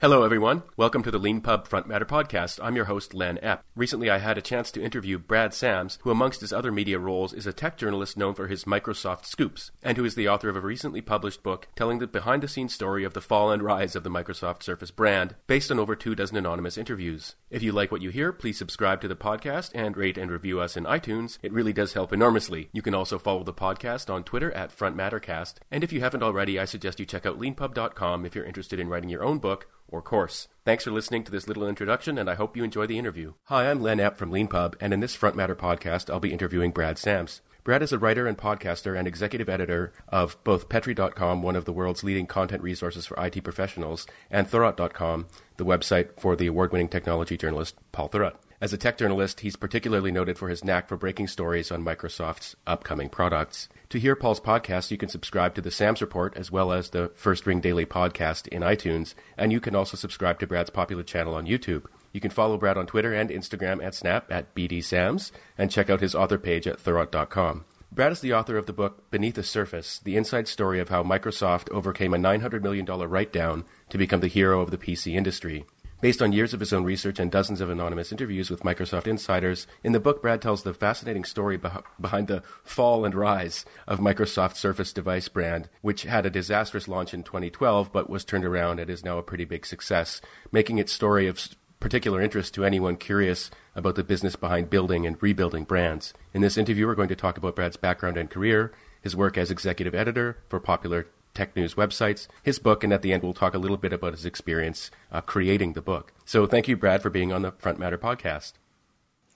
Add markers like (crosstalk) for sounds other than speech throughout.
Hello, everyone. Welcome to the Leanpub Front Matter podcast. I'm your host, Len Epp. Recently, I had a chance to interview Brad Sams, who, amongst his other media roles, is a tech journalist known for his Microsoft scoops, and who is the author of a recently published book telling the behind the scenes story of the fall and rise of the Microsoft Surface brand, based on over two dozen anonymous interviews. If you like what you hear, please subscribe to the podcast and rate and review us in iTunes. It really does help enormously. You can also follow the podcast on Twitter at FrontMatterCast, and if you haven't already, I suggest you check out leanpub.com if you're interested in writing your own book or course. Thanks for listening to this little introduction, and I hope you enjoy the interview. Hi, I'm Len Epp from LeanPub, and in this Front Matter podcast, I'll be interviewing Brad Sams. Brad is a writer and podcaster and executive editor of both Petri.com, one of the world's leading content resources for IT professionals, and Thurrott.com, the website for the award winning technology journalist Paul Thurrott. As a tech journalist, he's particularly noted for his knack for breaking stories on Microsoft's upcoming products. To hear Paul's podcast, you can subscribe to the Sams Report as well as the First Ring Daily podcast in iTunes, and you can also subscribe to Brad's popular channel on YouTube. You can follow Brad on Twitter and Instagram at Snap at BDSams, and check out his author page at Thurrott.com. Brad is the author of the book Beneath the Surface, the inside story of how Microsoft overcame a $900 million write down to become the hero of the PC industry. Based on years of his own research and dozens of anonymous interviews with Microsoft insiders, in the book, Brad tells the fascinating story beh- behind the fall and rise of Microsoft's Surface device brand, which had a disastrous launch in 2012 but was turned around and is now a pretty big success, making its story of particular interest to anyone curious about the business behind building and rebuilding brands. In this interview, we're going to talk about Brad's background and career, his work as executive editor for popular tech news websites, his book, and at the end, we'll talk a little bit about his experience uh, creating the book. So thank you, Brad, for being on the Front Matter podcast.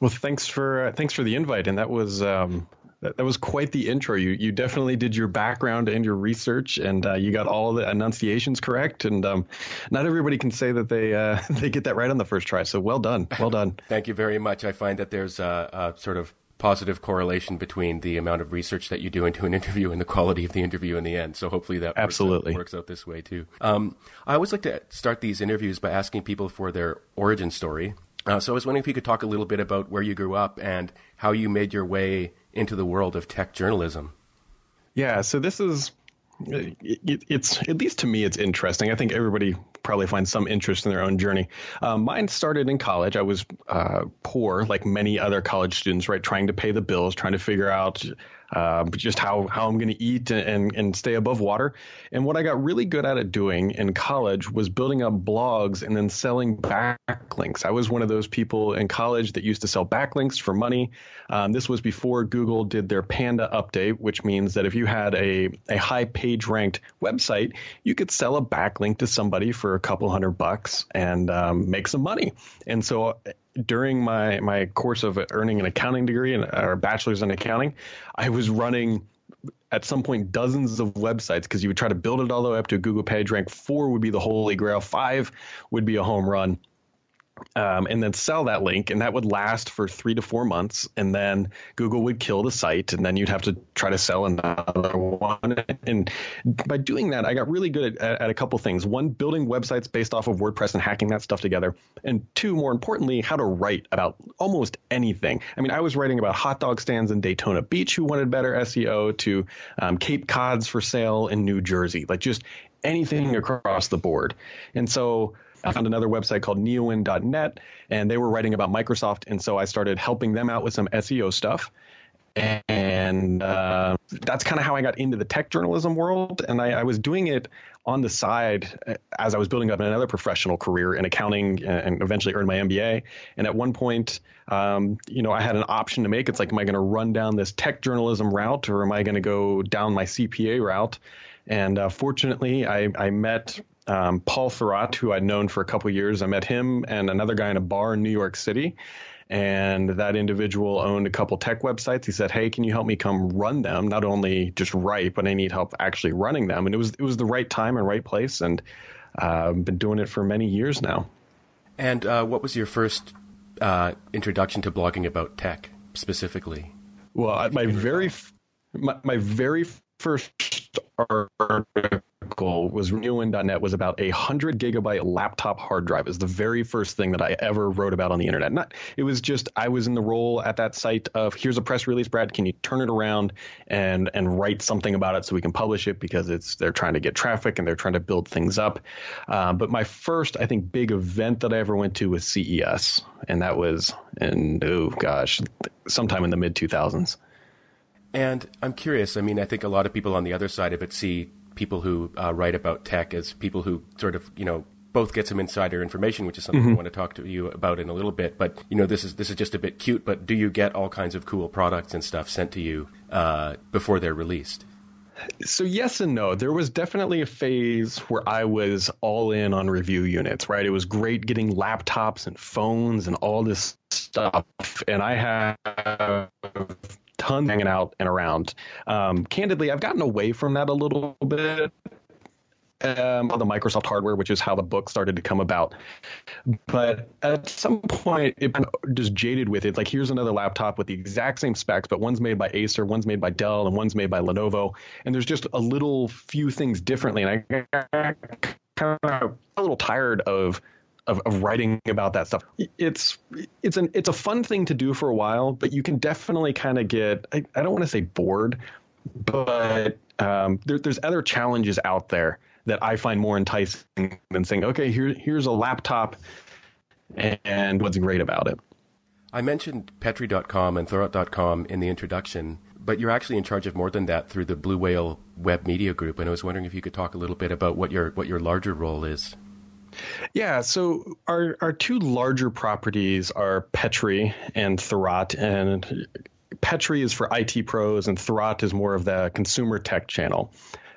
Well, thanks for uh, thanks for the invite, and that was um, that, that, was quite the intro. You you definitely did your background and your research, and uh, you got all the enunciations correct. And um, not everybody can say that they uh, (laughs) they get that right on the first try. So well done, well done. (laughs) Thank you very much. I find that there's a, a sort of positive correlation between the amount of research that you do into an (laughs) interview and the quality of the interview in the end. So hopefully that absolutely works out, works out this way too. Um, I always like to start these interviews by asking people for their origin story. Uh, so I was wondering if you could talk a little bit about where you grew up and how you made your way into the world of tech journalism. Yeah, so this is it, it's at least to me it's interesting. I think everybody probably find some interest in their own journey. Um, mine started in college. I was uh, poor, like many other college students, right? Trying to pay the bills, trying to figure out uh, just how, how I'm going to eat and, and stay above water. And what I got really good at it doing in college was building up blogs and then selling backlinks. I was one of those people in college that used to sell backlinks for money. Um, this was before Google did their Panda update, which means that if you had a, a high page ranked website, you could sell a backlink to somebody for a couple hundred bucks and um, make some money. And so during my my course of earning an accounting degree and or bachelor's in accounting, I was running at some point dozens of websites because you would try to build it all the way up to a Google page rank. Four would be the holy grail. Five would be a home run um, and then sell that link, and that would last for three to four months, and then Google would kill the site, and then you'd have to try to sell another one. And by doing that, I got really good at, at a couple things: one, building websites based off of WordPress and hacking that stuff together, and two, more importantly, how to write about almost anything. I mean, I was writing about hot dog stands in Daytona Beach who wanted better SEO, to um, Cape Cods for sale in New Jersey, like just anything across the board. And so I found another website called neowin.net, and they were writing about Microsoft, and so I started helping them out with some SEO stuff. And uh, that's kind of how I got into the tech journalism world. And I, I, was doing it on the side uh, as I was building up another professional career in accounting and eventually earned my MBA. And at one point, um, you know, I had an option to make. It's like, am I going to run down this tech journalism route or am I going to go down my CPA route? And uh, fortunately, I, I met um, Paul Thurrott, who I'd known for a couple years. I met him and another guy in a bar in New York City. And that individual owned a couple tech websites. He said, "Hey, can you help me come run them? Not only just write, but I need help actually running them." And it was it was the right time and right place, and uh, I've been doing it for many years now. And uh, what was your first uh, introduction to blogging about tech specifically? Well, my very my, my very first article article was neowin.net was about a hundred gigabyte laptop hard drive. It was the very first thing that I ever wrote about on the internet. Not it was just I was in the role at that site of here's a press release, Brad. Can you turn it around and and write something about it so we can publish it because it's they're trying to get traffic and they're trying to build things up. Um, but my first I think big event that I ever went to was CES, and that was and oh gosh, sometime in the mid 2000s. And I'm curious. I mean, I think a lot of people on the other side of it see people who uh, write about tech as people who sort of, you know, both get some insider information, which is something mm-hmm. I want to talk to you about in a little bit. But you know, this is this is just a bit cute. But do you get all kinds of cool products and stuff sent to you uh, before they're released? So yes and no. There was definitely a phase where I was all in on review units, right? It was great getting laptops and phones and all this stuff, and I have tons hanging out and around. Um, candidly, I've gotten away from that a little bit. Um, the Microsoft hardware, which is how the book started to come about. But at some point, it just jaded with it. Like, here's another laptop with the exact same specs, but one's made by Acer, one's made by Dell, and one's made by Lenovo. And there's just a little few things differently. And I got kind of a little tired of of, of writing about that stuff. It's it's an it's a fun thing to do for a while, but you can definitely kind of get I, I don't want to say bored, but um, there, there's other challenges out there that I find more enticing than saying, okay, here here's a laptop, and what's great about it. I mentioned Petri.com and Thurrott.com in the introduction, but you're actually in charge of more than that through the Blue Whale Web Media Group, and I was wondering if you could talk a little bit about what your what your larger role is. Yeah, so our our two larger properties are Petri and Thurrott, and Petri is for IT pros, and Thurrott is more of the consumer tech channel.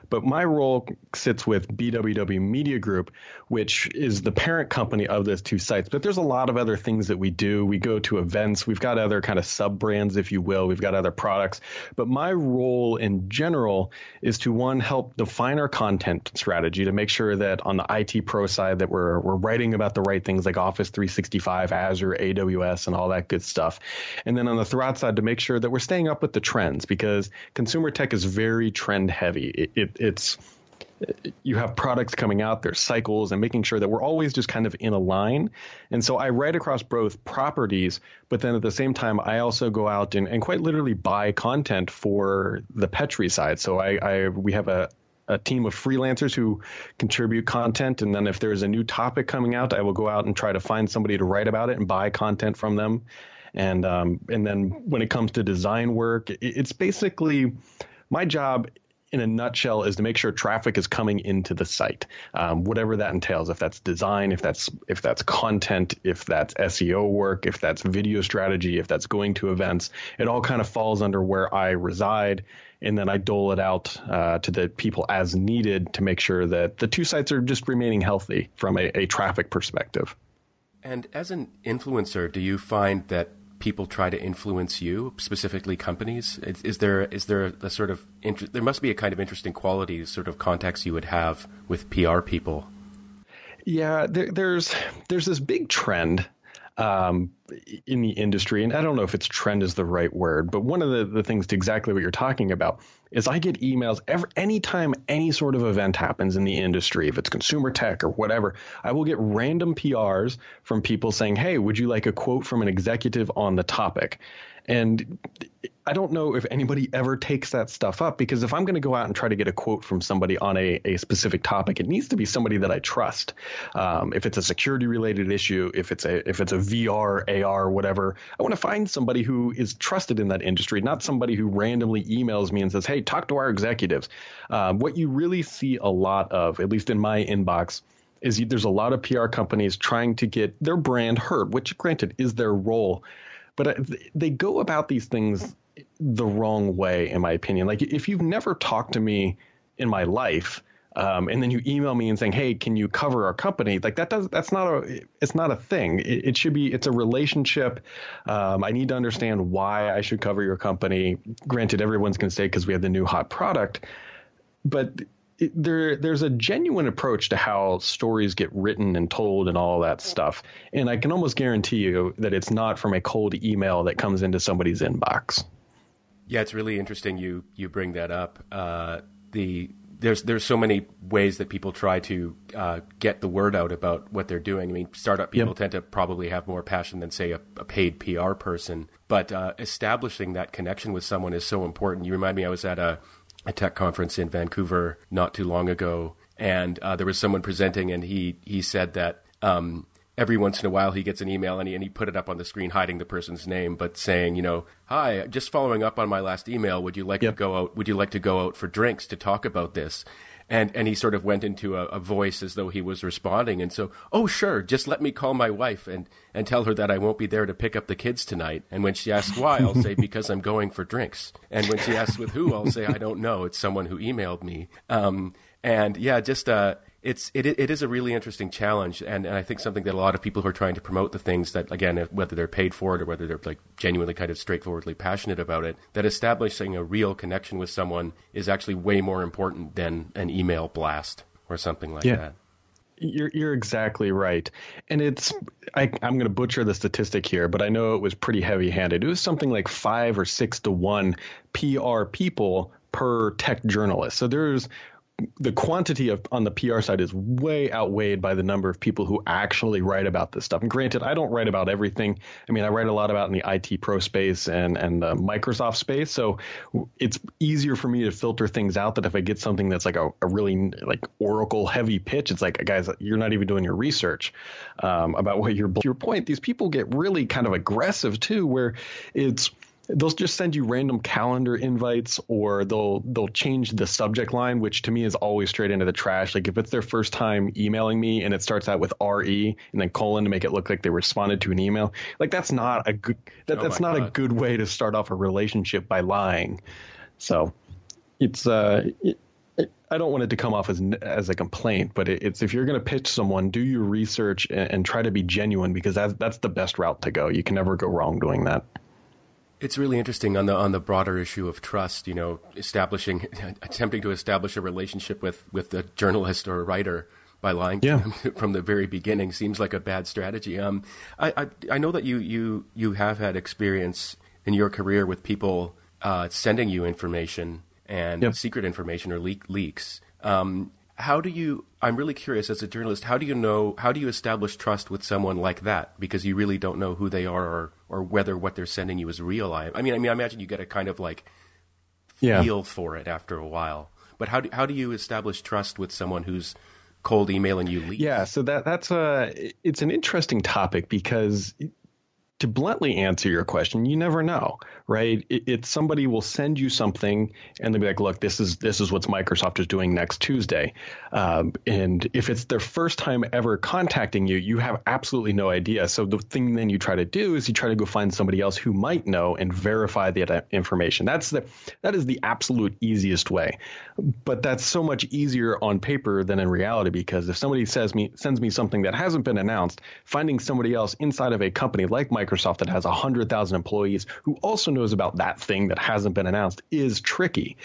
But my role sits with BWW Media Group, which is the parent company of those two sites. But there's a lot of other things that we do. We go to events. We've got other kind of sub brands, if you will. We've got other products. But my role in general is to one help define our content strategy to make sure that on the IT pro side that we're we're writing about the right things like Office 365, Azure, AWS, and all that good stuff. And then on the Thurrott side to make sure that we're staying up with the trends because consumer tech is very trend heavy. It, it, it's you have products coming out, there's cycles, and making sure that we're always just kind of in a line. And so I write across both properties, but then at the same time, I also go out and, and quite literally buy content for the Petri side. So I, I we have a, a team of freelancers who contribute content, and then if there's a new topic coming out, I will go out and try to find somebody to write about it and buy content from them. And um, and then when it comes to design work, it, it's basically my job in a nutshell is to make sure traffic is coming into the site, um, whatever that entails. If that's design, if that's if that's content, if that's SEO work, if that's video strategy, if that's going to events, it all kind of falls under where I reside, and then I dole it out uh, to the people as needed to make sure that the two sites are just remaining healthy from a, a traffic perspective. And as an influencer, do you find that people try to influence you, specifically companies? Is, is there is there a sort of inter- there must be a kind of interesting quality sort of contacts you would have with PR people? Yeah, there, there's there's this big trend um, in the industry, and I don't know if it's trend is the right word, but one of the, the things to exactly what you're talking about is I get emails every anytime any sort of event happens in the industry, if it's consumer tech or whatever, I will get random PRs from people saying, "Hey, would you like a quote from an executive on the topic?" And I don't know if anybody ever takes that stuff up because if I'm going to go out and try to get a quote from somebody on a, a specific topic, it needs to be somebody that I trust. Um, if it's a security related issue, if it's a if it's a VR, AR, whatever, I want to find somebody who is trusted in that industry, not somebody who randomly emails me and says, "Hey, talk to our executives." Um, what you really see a lot of, at least in my inbox, is there's a lot of PR companies trying to get their brand heard, which granted is their role but uh, they go about these things the wrong way, in my opinion. Like if you've never talked to me in my life, um, and then you email me and saying, "Hey, can you cover our company?" Like that does that's not a it's not a thing. It, it should be it's a relationship. Um, I need to understand why I should cover your company. Granted, everyone's going to say because we have the new hot product, but there there's a genuine approach to how stories get written and told and all that stuff. And I can almost guarantee you that it's not from a cold email that comes into somebody's inbox. Yeah, it's really interesting you you bring that up. Uh, the there's there's so many ways that people try to uh, get the word out about what they're doing. I mean, startup people yep. tend to probably have more passion than say a, a paid PR person, but uh, establishing that connection with someone is so important. You remind me, I was at a, a tech conference in Vancouver not too long ago, and uh, there was someone presenting, and he he said that. Um, every once in a while he gets an email and he, and he put it up on the screen hiding the person's name but saying you know hi just following up on my last email would you like yep. to go out would you like to go out for drinks to talk about this and and he sort of went into a, a, voice as though he was responding. And so oh sure just let me call my wife and and tell her that I won't be there to pick up the kids tonight. And when she asks why I'll say because I'm going for drinks. And when she asks with who I'll say I don't know. It's someone who emailed me. Um, and yeah just uh it's it, it is a really interesting challenge, and, and I think something that a lot of people who are trying to promote the things that again, whether they're paid for it or whether they're like genuinely kind of straightforwardly passionate about it, that establishing a real connection with someone is actually way more important than an email blast or something like yeah. that. You're you're exactly right, and it's I, I'm going to butcher the statistic here, but I know it was pretty heavy-handed. It was something like five or six to one PR people per tech journalist. So there's the quantity of on the PR side is way outweighed by the number of people who actually write about this stuff. And granted, I don't write about everything. I mean, I write a lot about in the IT pro space and and the Microsoft space, so it's easier for me to filter things out. That if I get something that's like a, a really like Oracle heavy pitch, it's like guys, you're not even doing your research um, about what you're. To your point, these people get really kind of aggressive too, where it's they'll just send you random calendar invites or they'll they'll change the subject line which to me is always straight into the trash like if it's their first time emailing me and it starts out with re and then colon to make it look like they responded to an email like that's not a good that, oh that's not God. a good way to start off a relationship by lying so it's uh it, I don't want it to come off as as a complaint, but it's if you're going to pitch someone, do your research and, and, try to be genuine because that's that's the best route to go. You can never go wrong doing that. It's really interesting on the on the broader issue of trust. You know, establishing, (laughs) attempting to establish a relationship with with a journalist or a writer by lying yeah. (laughs) from the very beginning seems like a bad strategy. Um, I, I, I know that you you you have had experience in your career with people uh, sending you information and yep. secret information or leak leaks. Um, how do you i'm really curious as a journalist how do you know how do you establish trust with someone like that because you really don't know who they are or, or whether what they're sending you is real i, I mean i mean i imagine you get a kind of like feel yeah. for it after a while but how do, how do you establish trust with someone who's cold emailing you leaks? yeah so that that's a it's an interesting topic because to bluntly answer your question, you never know, right? It, somebody will send you something and they'll be like, look, this is this is what Microsoft is doing next Tuesday. Um, and if it's their first time ever contacting you, you have absolutely no idea. So the thing then you try to do is you try to go find somebody else who might know and verify the information. That's the that is the absolute easiest way. But that's so much easier on paper than in reality because if somebody says me sends me something that hasn't been announced, finding somebody else inside of a company like Microsoft Microsoft that has 100,000 employees who also knows about that thing that hasn't been announced is tricky.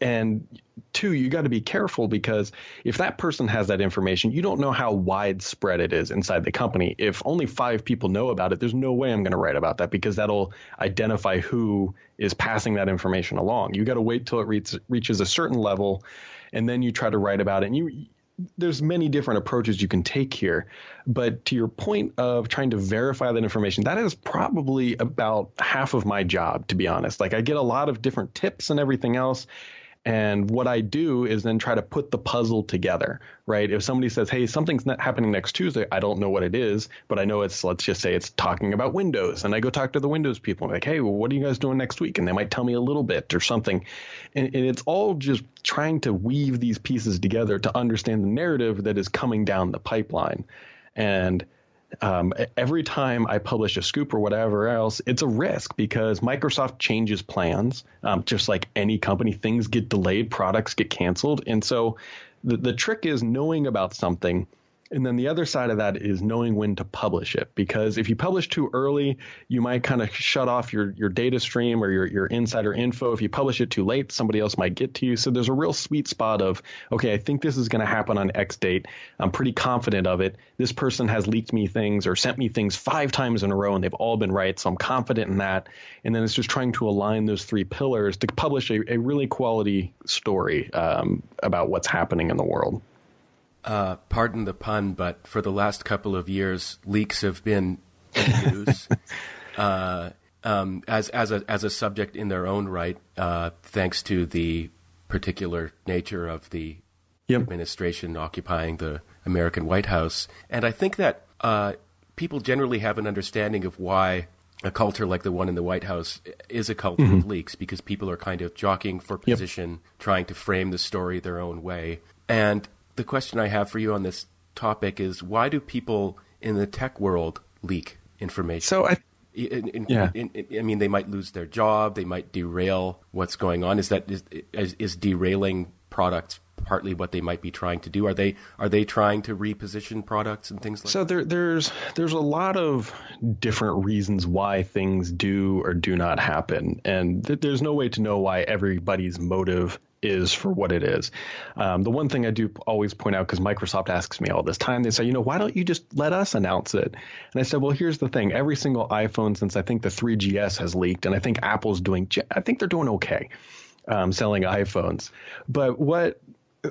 And two, you got to be careful because if that person has that information, you don't know how widespread it is inside the company. If only five people know about it, there's no way I'm going to write about that because that'll identify who is passing that information along. You got to wait till it reach, reaches a certain level and then you try to write about it. And you there's many different approaches you can take here but to your point of trying to verify that information that is probably about half of my job to be honest. Like i get a lot of different tips and everything else and what I do is then try to put the puzzle together, right? If somebody says, hey, something's not happening next Tuesday, I don't know what it is, but I know it's, let's just say it's talking about Windows. And I go talk to the Windows people, I'm like, hey, well, what are you guys doing next week? And they might tell me a little bit or something. And, and it's all just trying to weave these pieces together to understand the narrative that is coming down the pipeline. And um, every time I publish a scoop or whatever else, it's a risk because Microsoft changes plans. Um, just like any company, things get delayed, products get canceled. And so the, the trick is knowing about something And then the other side of that is knowing when to publish it. Because if you publish too early, you might kind of shut off your, your data stream or your, your insider info. If you publish it too late, somebody else might get to you. So there's a real sweet spot of, okay, I think this is going to happen on X date. I'm pretty confident of it. This person has leaked me things or sent me things five times in a row and they've all been right. So I'm confident in that. And then it's just trying to align those three pillars to publish a, a really quality story um, about what's happening in the world uh, pardon the pun, but for the last couple of years, leaks have been news (laughs) uh, um, as as a as a subject in their own right, uh, thanks to the particular nature of the yep. administration occupying the American White House. And I think that uh, people generally have an understanding of why a culture like the one in the White House is a culture mm-hmm. of leaks because people are kind of jockeying for position, yep. trying to frame the story their own way. And the question I have for you on this topic is why do people in the tech world leak information? So I. In, in, yeah. In, I mean, they might lose their job. They might derail what's going on. Is that is, is, derailing products partly what they might be trying to do? Are they are they trying to reposition products and things like? So there, there's there's a lot of different reasons why things do or do not happen, and th- there's no way to know why everybody's motive is for what it is. Um, the one thing I do always point out, because Microsoft asks me all this time, they say, you know, why don't you just let us announce it? And I said, well, here's the thing. Every single iPhone since I think the 3GS has leaked, and I think Apple's doing, I think they're doing okay um, selling iPhones. But what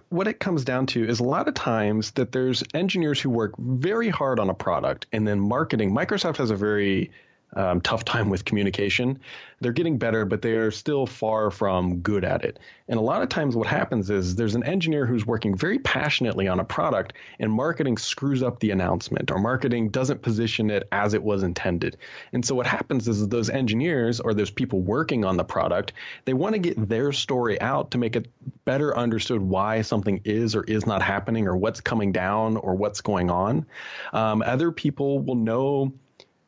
what it comes down to is a lot of times that there's engineers who work very hard on a product and then marketing. Microsoft has a very um, tough time with communication. They're getting better, but they are still far from good at it. And a lot of times, what happens is there's an engineer who's working very passionately on a product, and marketing screws up the announcement, or marketing doesn't position it as it was intended. And so, what happens is those engineers or those people working on the product, they want to get their story out to make it better understood why something is or is not happening, or what's coming down, or what's going on. Um, other people will know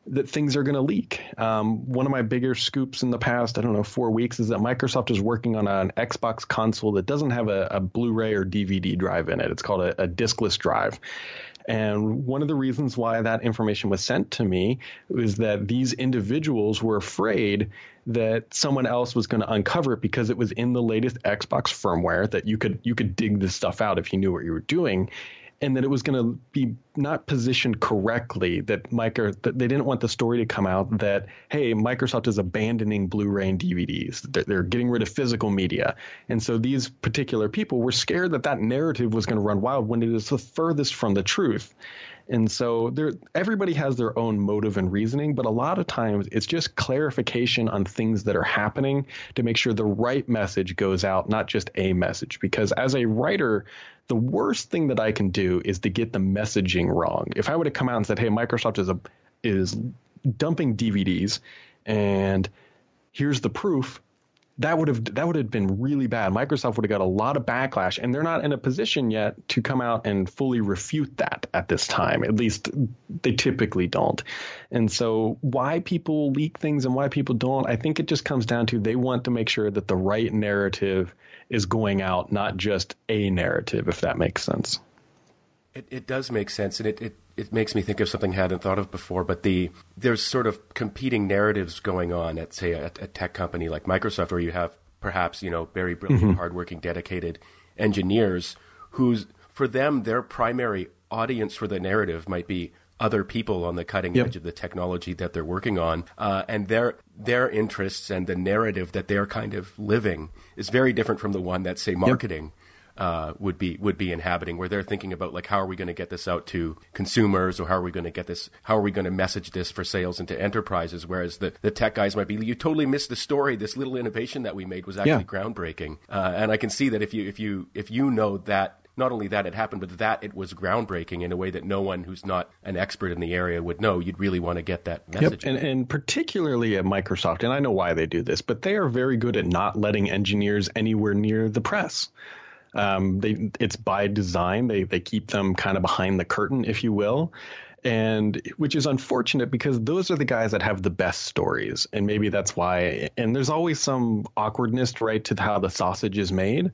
that things are going to leak. Um, one of my bigger scoops in the past, I don't know, four weeks, is that Microsoft is working on an Xbox console that doesn't have a, a Blu-ray or DVD drive in it. It's called a, a diskless drive. And one of the reasons why that information was sent to me was that these individuals were afraid that someone else was going to uncover it because it was in the latest Xbox firmware that you could you could dig this stuff out if you knew what you were doing and that it was going to be not positioned correctly that micro that they didn't want the story to come out that hey microsoft is abandoning blu-ray and dvds they're, they're getting rid of physical media. And so these particular people were scared that that narrative was going to run wild when it is the furthest from the truth. And so there, everybody has their own motive and reasoning, but a lot of times it's just clarification on things that are happening to make sure the right message goes out, not just a message. Because as a writer, the worst thing that I can do is to get the messaging wrong. If I would have come out and said, "Hey, Microsoft is a is dumping DVDs," and here's the proof, that would have that would have been really bad. Microsoft would have got a lot of backlash, and they're not in a position yet to come out and fully refute that at this time. At least they typically don't. And so, why people leak things and why people don't, I think it just comes down to they want to make sure that the right narrative is going out, not just a narrative, if that makes sense. It, it does make sense, and it, it it makes me think of something I hadn't thought of before. But the there's sort of competing narratives going on at say a, a tech company like Microsoft, where you have perhaps you know very brilliant, mm-hmm. hardworking, dedicated engineers whose for them their primary audience for the narrative might be other people on the cutting yep. edge of the technology that they're working on, uh, and their their interests and the narrative that they're kind of living is very different from the one that say marketing. Yep uh, would be would be inhabiting, where they're thinking about like how are we going to get this out to consumers, or how are we going to get this, how are we going to message this for sales into enterprises? Whereas the, the tech guys might be, you totally missed the story. This little innovation that we made was actually yeah. groundbreaking, uh, and I can see that if you if you if you know that not only that it happened, but that it was groundbreaking in a way that no one who's not an expert in the area would know. You'd really want to get that message. Yep. And, and particularly at Microsoft, and I know why they do this, but they are very good at not letting engineers anywhere near the press. Um, they it's by design. They they keep them kind of behind the curtain, if you will. And which is unfortunate because those are the guys that have the best stories. And maybe that's why and there's always some awkwardness right to how the sausage is made.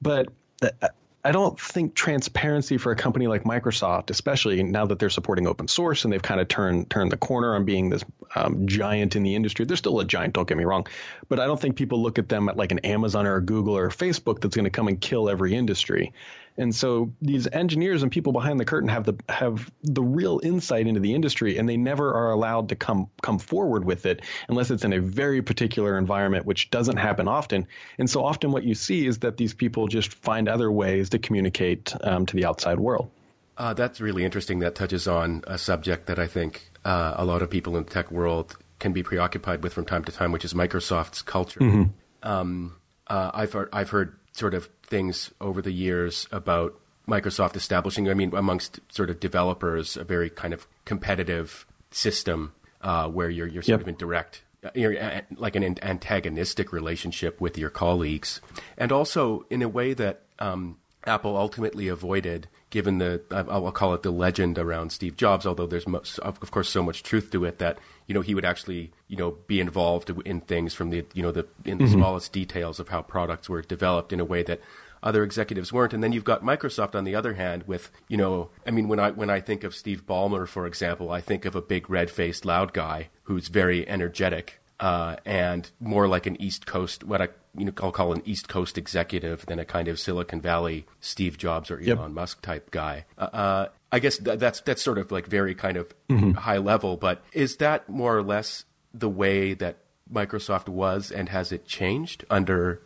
But uh, I don't think transparency for a company like Microsoft, especially now that they're supporting open source and they've kind of turned turned the corner on being this um, giant in the industry. They're still a giant, don't get me wrong, but I don't think people look at them at like an Amazon or a Google or a Facebook that's going to come and kill every industry. And so these engineers and people behind the curtain have the have the real insight into the industry, and they never are allowed to come come forward with it unless it's in a very particular environment, which doesn't happen often. And so often, what you see is that these people just find other ways to communicate um, to the outside world. Uh, that's really interesting. That touches on a subject that I think uh, a lot of people in the tech world can be preoccupied with from time to time, which is Microsoft's culture. Mm-hmm. Um, uh, I've heard, I've heard sort of things over the years about Microsoft establishing, I mean, amongst sort of developers, a very kind of competitive system uh, where you're you're sort yep. of in direct, uh, you're uh, like an antagonistic relationship with your colleagues, and also in a way that um, Apple ultimately avoided, given the I'll call it the legend around Steve Jobs, although there's of course so much truth to it that you know he would actually you know be involved in things from the you know the in the mm-hmm. smallest details of how products were developed in a way that other executives weren't. And then you've got Microsoft on the other hand with, you know, I mean, when I when I think of Steve Ballmer, for example, I think of a big red faced loud guy who's very energetic uh, and more like an East Coast, what I you know I'll call an East Coast executive than a kind of Silicon Valley Steve Jobs or Elon yep. Musk type guy. Uh, uh, I guess th- that's that's sort of like very kind of mm-hmm. high level, but is that more or less the way that Microsoft was, and has it changed under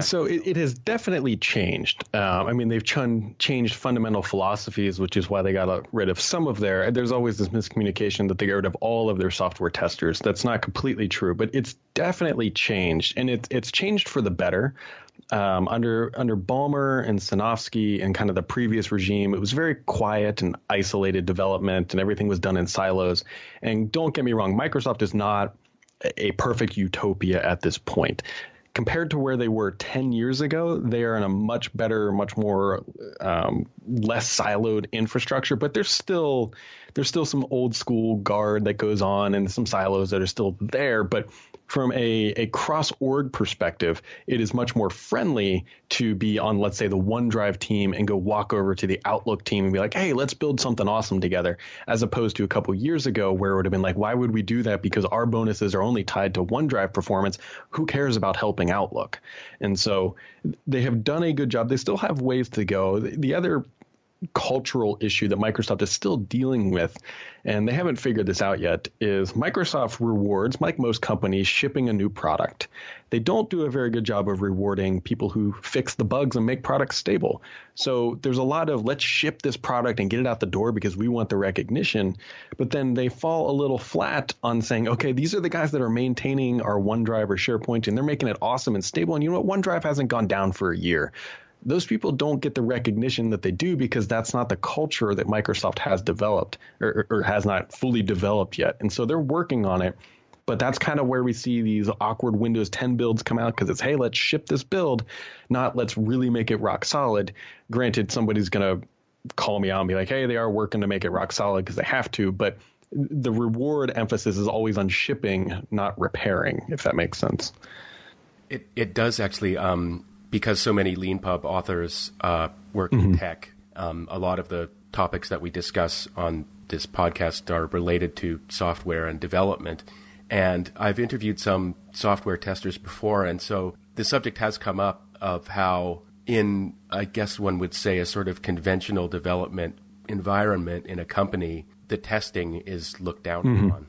so it, it, has definitely changed. Um, I mean, they've ch- changed fundamental philosophies, which is why they got rid of some of their. There's always this miscommunication that they got rid of all of their software testers. That's not completely true, but it's definitely changed, and it's it's changed for the better. Um, under under Ballmer and Sinofsky and kind of the previous regime, it was very quiet and isolated development, and everything was done in silos. And don't get me wrong, Microsoft is not a perfect utopia at this point compared to where they were 10 years ago, they are in a much better, much more um, less siloed infrastructure, but there's still there's still some old school guard that goes on and some silos that are still there. But from a, a cross org perspective, it is much more friendly to be on, let's say, the OneDrive team and go walk over to the Outlook team and be like, hey, let's build something awesome together, as opposed to a couple years ago where it would have been like, why would we do that? Because our bonuses are only tied to OneDrive performance. Who cares about helping Outlook? And so they have done a good job. They still have ways to go. The other cultural issue that Microsoft is still dealing with, and they haven't figured this out yet, is Microsoft rewards, like most companies, shipping a new product. They don't do a very good job of rewarding people who fix the bugs and make products stable. So there's a lot of let's ship this product and get it out the door because we want the recognition, but then they fall a little flat on saying, okay, these are the guys that are maintaining our OneDrive or SharePoint and they're making it awesome and stable. And you know what? OneDrive hasn't gone down for a year those people don't get the recognition that they do because that's not the culture that Microsoft has developed or, or, has not fully developed yet. And so they're working on it. But that's kind of where we see these awkward Windows 10 builds come out because it's, hey, let's ship this build, not let's really make it rock solid. Granted, somebody's going to call me out and be like, hey, they are working to make it rock solid because they have to. But the reward emphasis is always on shipping, not repairing, if that makes sense. It, it does actually. Um, because so many LeanPub authors uh, work mm-hmm. in tech, um, a lot of the topics that we discuss on this podcast are related to software and development. And I've interviewed some software testers before, and so the subject has come up of how, in I guess one would say, a sort of conventional development environment in a company, the testing is looked down mm-hmm. upon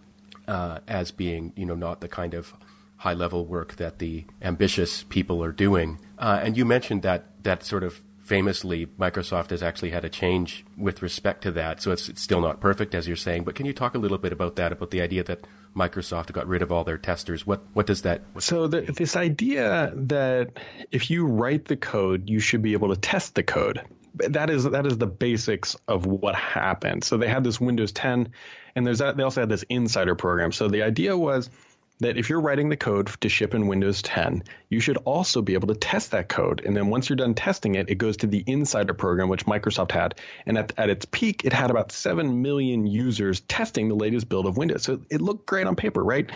uh, as being, you know, not the kind of high level work that the ambitious people are doing. Uh, and you mentioned that that sort of famously Microsoft has actually had a change with respect to that. So it's, it's still not perfect, as you're saying. But can you talk a little bit about that, about the idea that Microsoft got rid of all their testers? What what does that? So the, this idea that if you write the code, you should be able to test the code. That is that is the basics of what happened. So they had this Windows 10, and there's that. They also had this insider program. So the idea was that if you're writing the code to ship in Windows 10, you should also be able to test that code. And then once you're done testing it, it goes to the Insider program, which Microsoft had. And at, at its peak, it had about 7 million users testing the latest build of Windows. So it looked great on paper, right?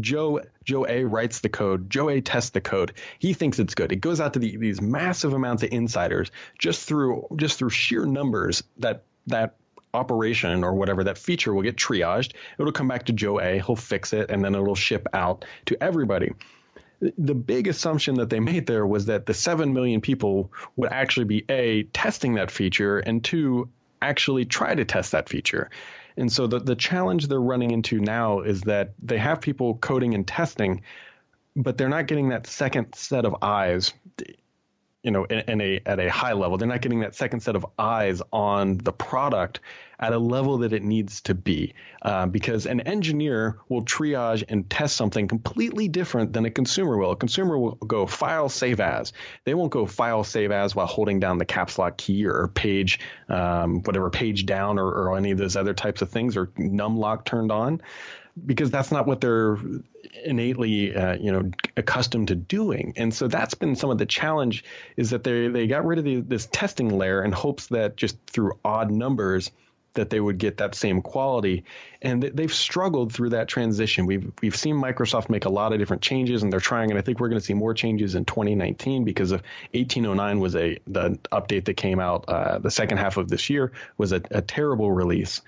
Joe Joe A writes the code. Joe A tests the code. He thinks it's good. It goes out to the, these massive amounts of insiders just through just through sheer numbers that that operation or whatever that feature will get triaged. It'll come back to Joe A. He'll fix it, and then it'll ship out to everybody. The big assumption that they made there was that the 7 million people would actually be A, testing that feature, and two, actually try to test that feature. And so the, the challenge they're running into now is that they have people coding and testing, but they're not getting that second set of eyes you know, in, in, a at a high level. They're not getting that second set of eyes on the product at a level that it needs to be, uh, because an engineer will triage and test something completely different than a consumer will. A consumer will go file save as. They won't go file save as while holding down the caps lock key or page, um, whatever page down or, or any of those other types of things or num lock turned on because that's not what they're innately uh, you know accustomed to doing. And so that's been some of the challenge is that they they got rid of the, this testing layer in hopes that just through odd numbers that they would get that same quality. And they've struggled through that transition. We've we've seen Microsoft make a lot of different changes and they're trying and I think we're going to see more changes in 2019 because of 1809 was a the update that came out uh, the second half of this year was a, a terrible release.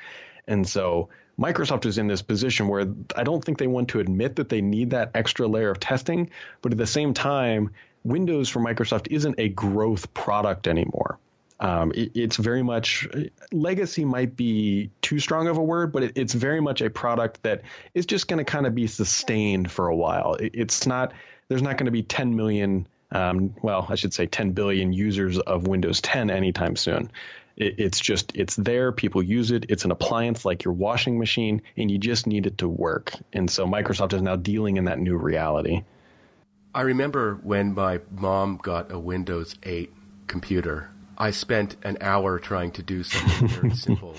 And so Microsoft is in this position where I don't think they want to admit that they need that extra layer of testing, but at the same time, Windows for Microsoft isn't a growth product anymore. Um, it, it's very much legacy might be too strong of a word, but it, it's very much a product that is just going to kind of be sustained for a while. It, it's not there's not going to be 10 million, um, well, I should say 10 billion users of Windows 10 anytime soon. It, it's just it's there. People use it. It's an appliance like your washing machine, and you just need it to work. And so Microsoft is now dealing in that new reality. I remember when my mom got a Windows 8 computer. I spent an hour trying to do something very (laughs) simple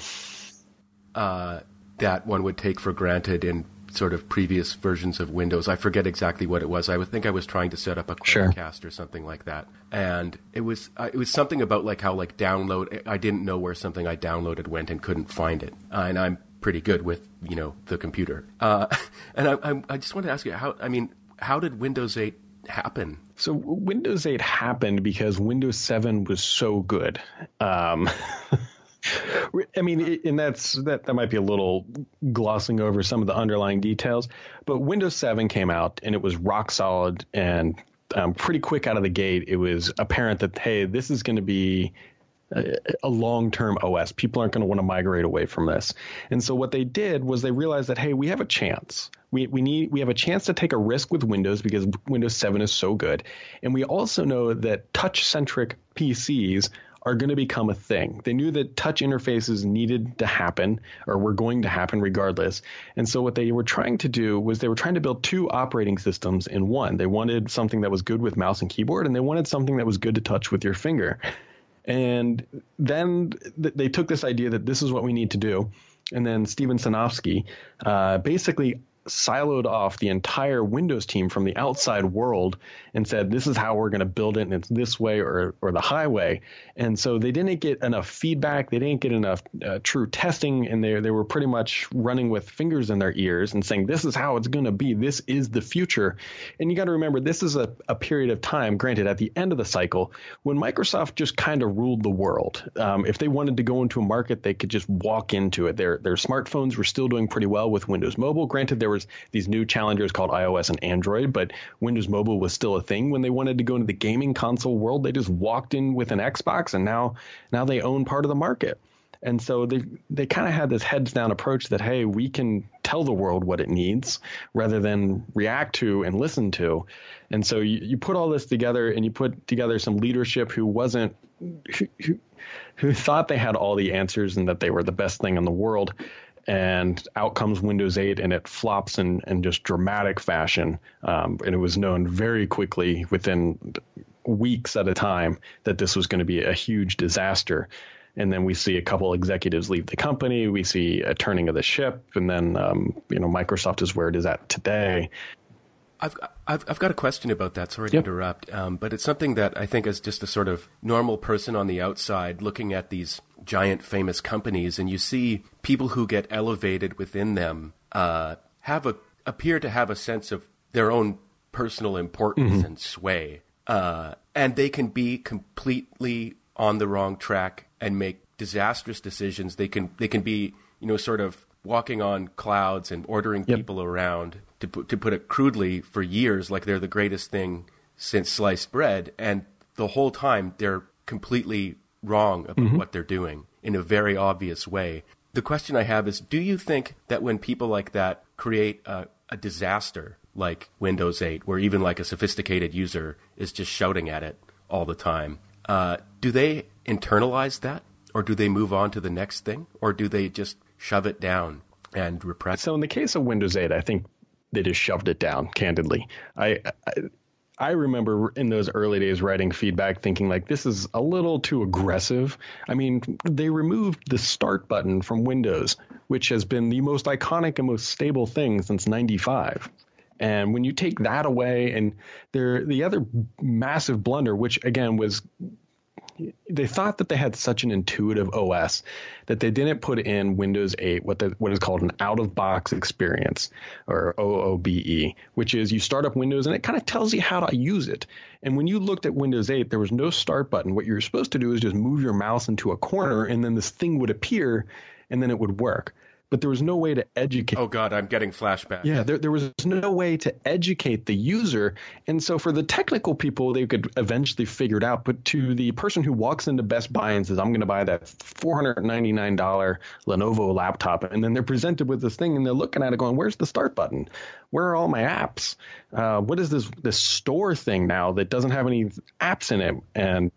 uh, that one would take for granted in sort of previous versions of Windows. I forget exactly what it was. I would think I was trying to set up a Chromecast sure. or something like that, and it was uh, it was something about like how like download. I didn't know where something I downloaded went and couldn't find it, uh, and I'm pretty good with you know the computer. Uh, (laughs) and I, I, I just wanted to ask you how. I mean, how did Windows 8 happen? So Windows 8 happened because Windows 7 was so good. Um, (laughs) I mean, and that's that that might be a little glossing over some of the underlying details, but Windows 7 came out and it was rock solid and um, pretty quick out of the gate. It was apparent that hey, this is going to be a, a long-term OS. People aren't going to want to migrate away from this. And so what they did was they realized that hey, we have a chance. We we need we have a chance to take a risk with Windows because Windows 7 is so good, and we also know that touch-centric PCs are going to become a thing. They knew that touch interfaces needed to happen or were going to happen regardless. And so what they were trying to do was they were trying to build two operating systems in one. They wanted something that was good with mouse and keyboard and they wanted something that was good to touch with your finger. And then th- they took this idea that this is what we need to do. And then Steven Sinofsky uh, basically siloed off the entire Windows team from the outside world and said, this is how we're going to build it, and it's this way or, or the highway. And so they didn't get enough feedback. They didn't get enough uh, true testing, and they, they were pretty much running with fingers in their ears and saying, this is how it's going to be. This is the future. And you got to remember, this is a, a period of time, granted, at the end of the cycle, when Microsoft just kind of ruled the world. Um, if they wanted to go into a market, they could just walk into it. Their, their smartphones were still doing pretty well with Windows Mobile. Granted, there was these new challengers called iOS and Android, but Windows Mobile was still a thing. When they wanted to go into the gaming console world, they just walked in with an Xbox, and now now they own part of the market. And so they they kind of had this heads down approach that hey, we can tell the world what it needs rather than react to and listen to. And so you, you put all this together and you put together some leadership who wasn't who, who, who thought they had all the answers and that they were the best thing in the world and out comes Windows 8 and it flops in, in just dramatic fashion. Um, and it was known very quickly within weeks at a time that this was going to be a huge disaster. and then we see a couple executives leave the company. We see a turning of the ship, and then um, you know Microsoft is where it is at today. I've, I've, I've got a question about that. Sorry to yep. interrupt, um, but it's something that I think as just a sort of normal person on the outside looking at these giant famous companies, and you see people who get elevated within them uh, have a appear to have a sense of their own personal importance mm-hmm. and sway, uh, and they can be completely on the wrong track and make disastrous decisions. They can they can be you know sort of walking on clouds and ordering yep. people around to put, to put it crudely for years like they're the greatest thing since sliced bread and the whole time they're completely wrong about mm-hmm. what they're doing in a very obvious way. The question I have is do you think that when people like that create a, a disaster like Windows 8 where even like a sophisticated user is just shouting at it all the time, uh, do they internalize that or do they move on to the next thing or do they just shove it down and repress. So in the case of Windows 8, I think they just shoved it down. Candidly, I, I I remember in those early days writing feedback thinking like this is a little too aggressive. I mean, they removed the start button from Windows, which has been the most iconic and most stable thing since 95. And when you take that away and there the other massive blunder which again was they thought that they had such an intuitive OS that they didn't put in Windows 8 what the, what is called an out of box experience or OOBE, which is you start up Windows and it kind of tells you how to use it. And when you looked at Windows 8, there was no start button. What you were supposed to do is just move your mouse into a corner and then this thing would appear and then it would work but there was no way to educate. Oh God, I'm getting flashbacks. Yeah, there, there was no way to educate the user, and so for the technical people, they could eventually figure it out. But to the person who walks into Best Buy and says, "I'm going to buy that $499 Lenovo laptop," and then they're presented with this thing, and they're looking at it, going, "Where's the start button? Where are all my apps? Uh, what is this this store thing now that doesn't have any apps in it?" And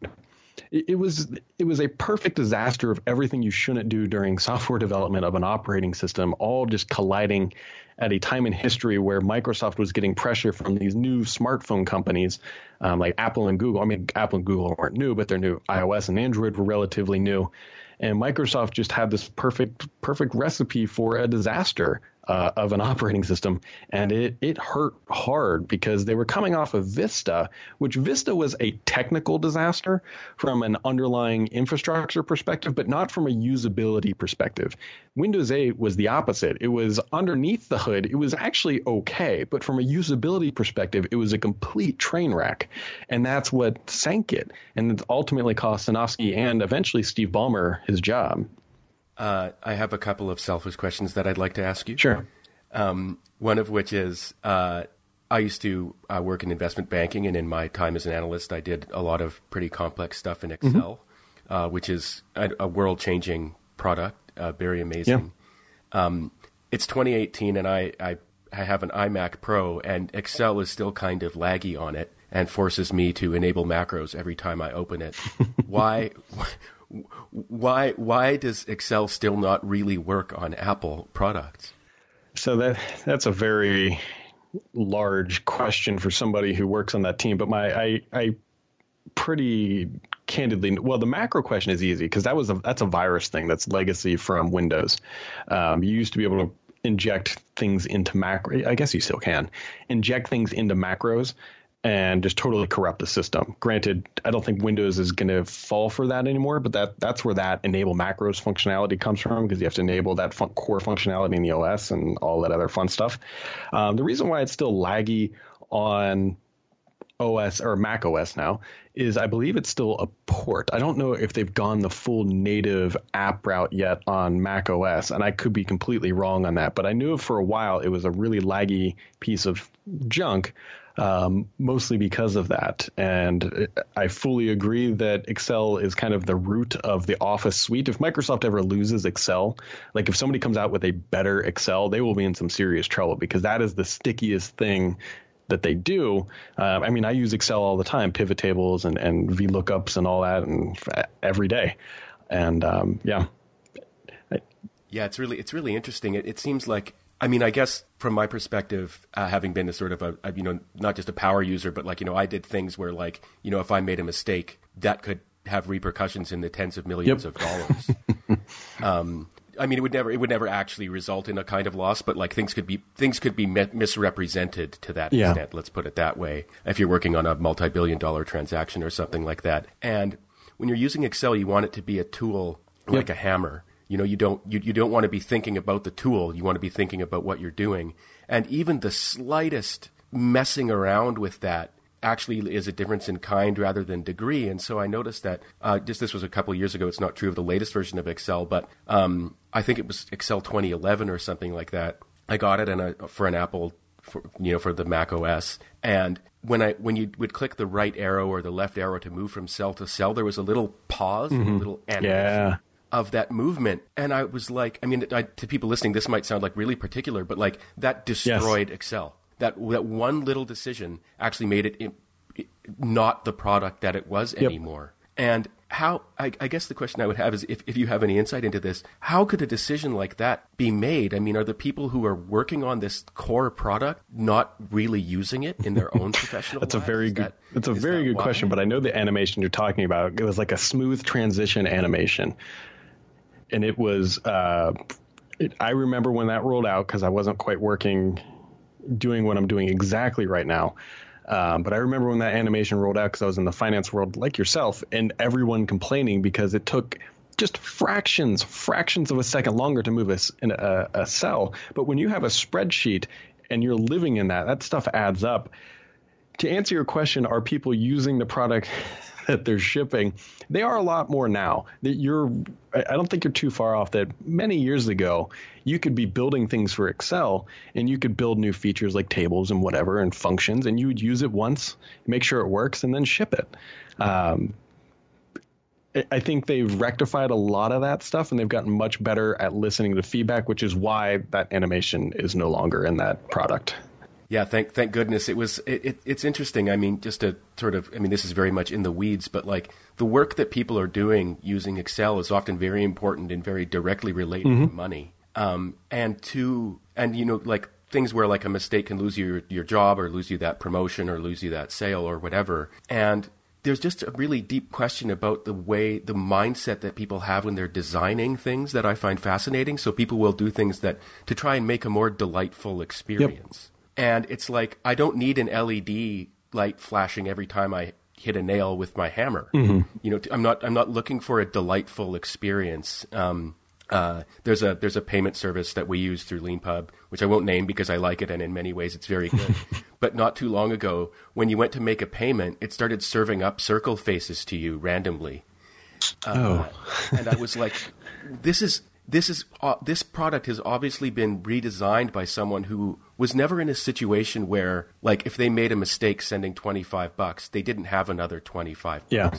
it, was it was a perfect disaster of everything you shouldn't do during software development of an operating system, all just colliding at a time in history where Microsoft was getting pressure from these new smartphone companies um, like Apple and Google. I mean, Apple and Google weren't new, but their new iOS and Android were relatively new. And Microsoft just had this perfect perfect recipe for a disaster uh, of an operating system, and it it hurt hard because they were coming off of Vista, which Vista was a technical disaster from an underlying infrastructure perspective, but not from a usability perspective. Windows 8 was the opposite. It was underneath the hood, it was actually okay, but from a usability perspective, it was a complete train wreck, and that's what sank it, and it ultimately cost Sinofsky and eventually Steve Ballmer his job. Uh, I have a couple of selfish questions that I'd like to ask you. Sure. Um, one of which is uh, I used to uh, work in investment banking, and in my time as an analyst, I did a lot of pretty complex stuff in mm-hmm. Excel, mm-hmm. which is a, a world changing product, uh, very amazing. Yeah. Um, it's 2018, and I, I, I have an iMac Pro, and Excel is still kind of laggy on it and forces me to enable macros every time I open it. (laughs) why why why does Excel still not really work on Apple products? So that that's a very large question for somebody who works on that team. But my I I pretty candidly well the macro question is easy because that was a that's a virus thing that's legacy from Windows. Um, you used to be able to inject things into macro. I guess you still can inject things into macros and just totally corrupt the system. Granted, I don't think Windows is going to fall for that anymore, but that that's where that enable macros functionality comes from because you have to enable that fun- core functionality in the OS and all that other fun stuff. Um, the reason why it's still laggy on OS or Mac OS now is I believe it's still a port. I don't know if they've gone the full native app route yet on Mac OS, and I could be completely wrong on that. But I knew for a while it was a really laggy piece of junk um, mostly because of that. And I fully agree that Excel is kind of the root of the Office suite. If Microsoft ever loses Excel, like if somebody comes out with a better Excel, they will be in some serious trouble because that is the stickiest thing that they do. Uh, I mean, I use Excel all the time, pivot tables and, and VLOOKUPs and all that, and every day. And um, yeah. Yeah, it's really it's really interesting. It, it seems like I mean, I guess from my perspective, uh, having been a sort of a, a, you know, not just a power user, but like, you know, I did things where like, you know, if I made a mistake, that could have repercussions in the tens of millions yep. of dollars. (laughs) um, I mean, it would never it would never actually result in a kind of loss, but like things could be things could be misrepresented to that yeah. extent. Let's put it that way. If you're working on a multi-billion dollar transaction or something like that, and when you're using Excel, you want it to be a tool like yep. a hammer. You know, you don't you, you don't want to be thinking about the tool. You want to be thinking about what you're doing, and even the slightest messing around with that actually is a difference in kind rather than degree. And so I noticed that uh, just this was a couple of years ago. It's not true of the latest version of Excel, but um, I think it was Excel 2011 or something like that. I got it a, for an Apple, for, you know, for the Mac OS. And when I when you would click the right arrow or the left arrow to move from cell to cell, there was a little pause, mm-hmm. a little animation. Yeah of that movement. And I was like, I mean, I, to people listening, this might sound like really particular, but like that destroyed yes. Excel. That that one little decision actually made it, it not the product that it was yep. anymore. And how I, I, guess the question I would have is if, if you have any insight into this, how could a decision like that be made? I mean, are the people who are working on this core product not really using it in their own (laughs) professional? that's lives? a very is good. That, that's a very good why? question. But I know the animation you're talking about. It was like a smooth transition animation, and it was. Uh, it, I remember when that rolled out because I wasn't quite working doing what I'm doing exactly right now. Um, but I remember when that animation rolled out because I was in the finance world like yourself, and everyone complaining because it took just fractions, fractions of a second longer to move a, a, a cell. But when you have a spreadsheet and you're living in that, that stuff adds up. To answer your question, are people using the product (laughs) that they're shipping, they are a lot more now. That you're, I don't think you're too far off. That many years ago, you could be building things for Excel, and you could build new features like tables and whatever and functions, and you would use it once, make sure it works, and then ship it. Um, I think they've rectified a lot of that stuff and they've gotten much better at listening to feedback, which is why that animation is no longer in that product. Yeah, thank thank goodness it was. It, it, it's interesting. I mean, just to sort of, I mean, this is very much in the weeds, but like the work that people are doing using Excel is often very important and very directly related mm-hmm. to money. Um, and to and you know, like things where like a mistake can lose you your, your job or lose you that promotion or lose you that sale or whatever. And there's just a really deep question about the way the mindset that people have when they're designing things that I find fascinating. So people will do things that to try and make a more delightful experience. Yep and it's like I don't need an LED light flashing every time I hit a nail with my hammer. Mm-hmm. You know, I'm not I'm not looking for a delightful experience. Um, uh, there's a there's a payment service that we use through Leanpub, which I won't name because I like it and in many ways it's very good. (laughs) but not too long ago, when you went to make a payment, it started serving up circle faces to you randomly. Uh, oh. and I was like, this is this is uh, this product has obviously been redesigned by someone who was never in a situation where like if they made a mistake sending 25 bucks they didn't have another 25 bucks. yeah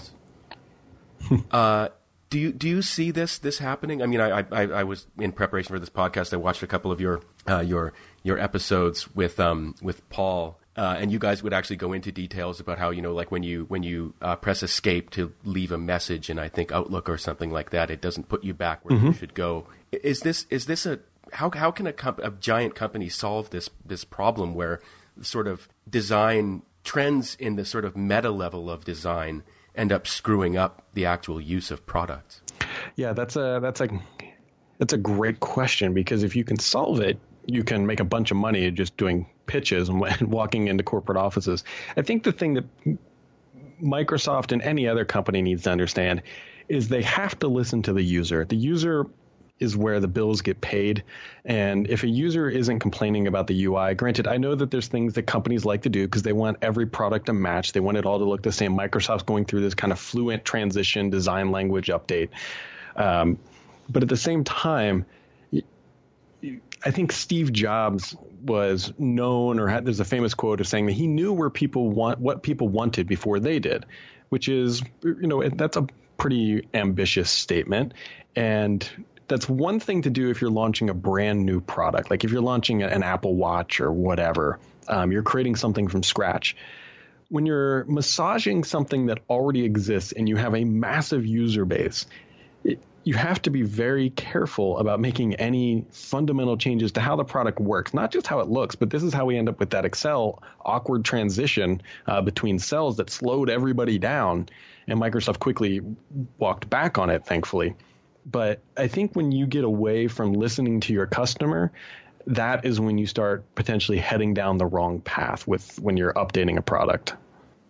uh, do you do you see this this happening i mean I, I i was in preparation for this podcast i watched a couple of your uh, your your episodes with um with paul uh, and you guys would actually go into details about how you know like when you when you uh, press escape to leave a message and I think Outlook or something like that it doesn't put you back where mm-hmm. you should go. Is this is this a how how can a, comp- a giant company solve this this problem where sort of design trends in the sort of meta level of design end up screwing up the actual use of products? Yeah, that's a that's a that's a great question because if you can solve it, you can make a bunch of money just doing pitches and (laughs) walking into corporate offices. I think the thing that Microsoft and any other company needs to understand is they have to listen to the user. The user is where the bills get paid. And if a user isn't complaining about the UI, granted, I know that there's things that companies like to do because they want every product to match. They want it all to look the same. Microsoft's going through this kind of fluent transition design language update. Um, but at the same time, I think Steve Jobs was known or had, there's a famous quote of saying that he knew where people want what people wanted before they did, which is you know that's a pretty ambitious statement and that's one thing to do if you're launching a brand new product like if you're launching an Apple Watch or whatever um, you're creating something from scratch when you're massaging something that already exists and you have a massive user base you have to be very careful about making any fundamental changes to how the product works, not just how it looks, but this is how we end up with that Excel awkward transition uh, between cells that slowed everybody down. And Microsoft quickly walked back on it, thankfully. But I think when you get away from listening to your customer, that is when you start potentially heading down the wrong path with when you're updating a product.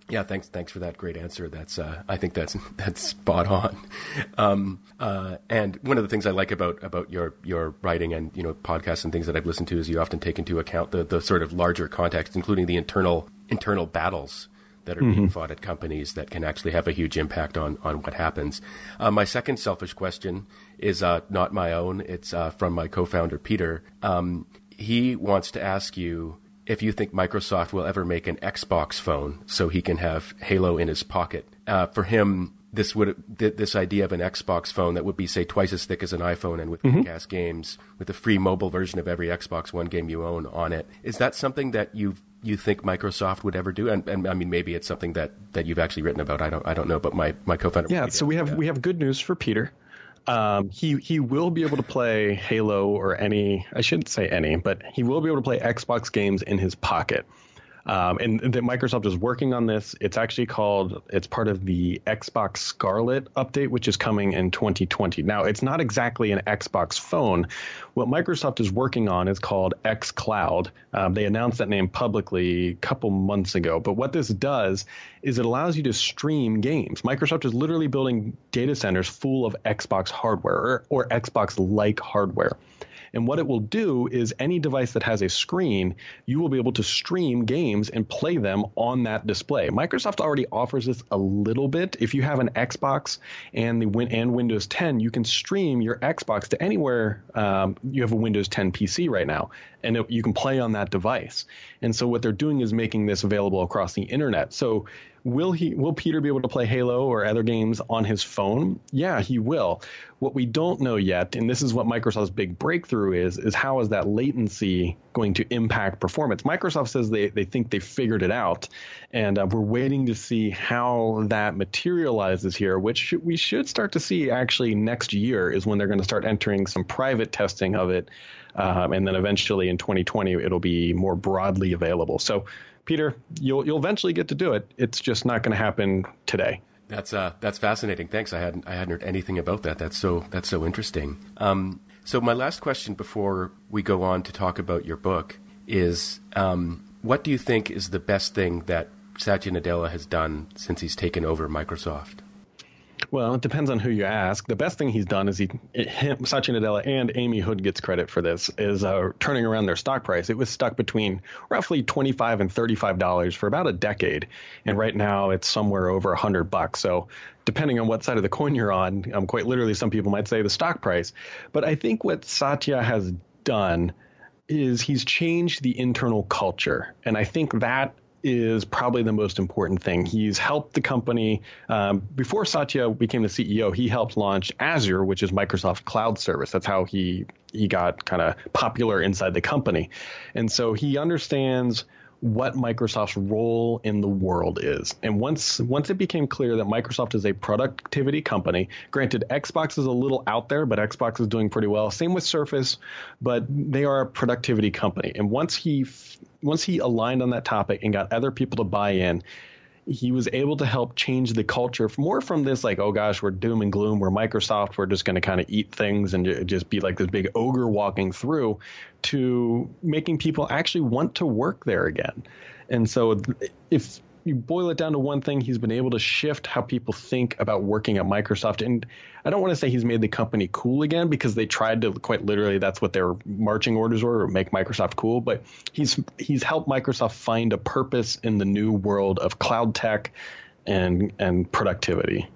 Yeah, thanks. Thanks for that great answer. That's uh, I think that's (laughs) that's spot on. Um, uh, and one of the things I like about about your your writing and you know podcasts and things that I've listened to is you often take into account the the sort of larger context, including the internal internal battles that are mm-hmm. being fought at companies that can actually have a huge impact on on what happens. Uh, my second selfish question is uh, not my own. It's uh, from my co-founder Peter. Um, he wants to ask you if you think Microsoft will ever make an Xbox phone so he can have Halo in his pocket. Uh, for him, this would this idea of an Xbox phone that would be say twice as thick as an iPhone and with mm-hmm. games with a free mobile version of every Xbox One game you own on it. Is that something that you you think Microsoft would ever do? And, and I mean, maybe it's something that, that you've actually written about. I don't I don't know, but my, my co-founder. Yeah, so we have we have good news for Peter. Um, he he will be able to play Halo or any I shouldn't say any, but he will be able to play Xbox games in his pocket. Um, and that Microsoft is working on this. It's actually called, it's part of the Xbox Scarlett update, which is coming in 2020. Now, it's not exactly an Xbox phone. What Microsoft is working on is called xCloud. Um, they announced that name publicly a couple months ago. But what this does is it allows you to stream games. Microsoft is literally building data centers full of Xbox hardware or, or Xbox like hardware. And what it will do is any device that has a screen, you will be able to stream games and play them on that display. Microsoft already offers this a little bit. If you have an Xbox and the Win- and Windows 10, you can stream your Xbox to anywhere um, you have a Windows 10 PC right now, and it, you can play on that device. And so what they're doing is making this available across the internet. So Will he? Will Peter be able to play Halo or other games on his phone? Yeah, he will. What we don't know yet, and this is what Microsoft's big breakthrough is, is how is that latency going to impact performance? Microsoft says they they think they figured it out, and uh, we're waiting to see how that materializes here. Which we should start to see actually next year is when they're going to start entering some private testing of it. Um, and then eventually in 2020 it'll be more broadly available. So Peter, you'll you'll eventually get to do it. It's just not going to happen today. That's uh, that's fascinating. Thanks. I hadn't I hadn't heard anything about that. That's so that's so interesting. Um, so my last question before we go on to talk about your book is, um, what do you think is the best thing that Satya Nadella has done since he's taken over Microsoft? Well, it depends on who you ask. The best thing he's done is he, him, Satya Nadella and Amy Hood gets credit for this, is uh, turning around their stock price. It was stuck between roughly 25 and $35 for about a decade. And right now it's somewhere over a 100 bucks. So depending on what side of the coin you're on, um, quite literally, some people might say the stock price. But I think what Satya has done is he's changed the internal culture. And I think that is probably the most important thing. He's helped the company. Um, before Satya became the CEO, he helped launch Azure, which is Microsoft Cloud Service. That's how he he got kind of popular inside the company, and so he understands what Microsoft's role in the world is. And once once it became clear that Microsoft is a productivity company, granted Xbox is a little out there, but Xbox is doing pretty well. Same with Surface, but they are a productivity company. And once he once he aligned on that topic and got other people to buy in, he was able to help change the culture more from this like oh gosh we're doom and gloom we're microsoft we're just going to kind of eat things and just be like this big ogre walking through to making people actually want to work there again. And so if you boil it down to one thing, he's been able to shift how people think about working at Microsoft. And I don't want to say he's made the company cool again because they tried to quite literally that's what their marching orders were, make Microsoft cool. But he's he's helped Microsoft find a purpose in the new world of cloud tech and and productivity.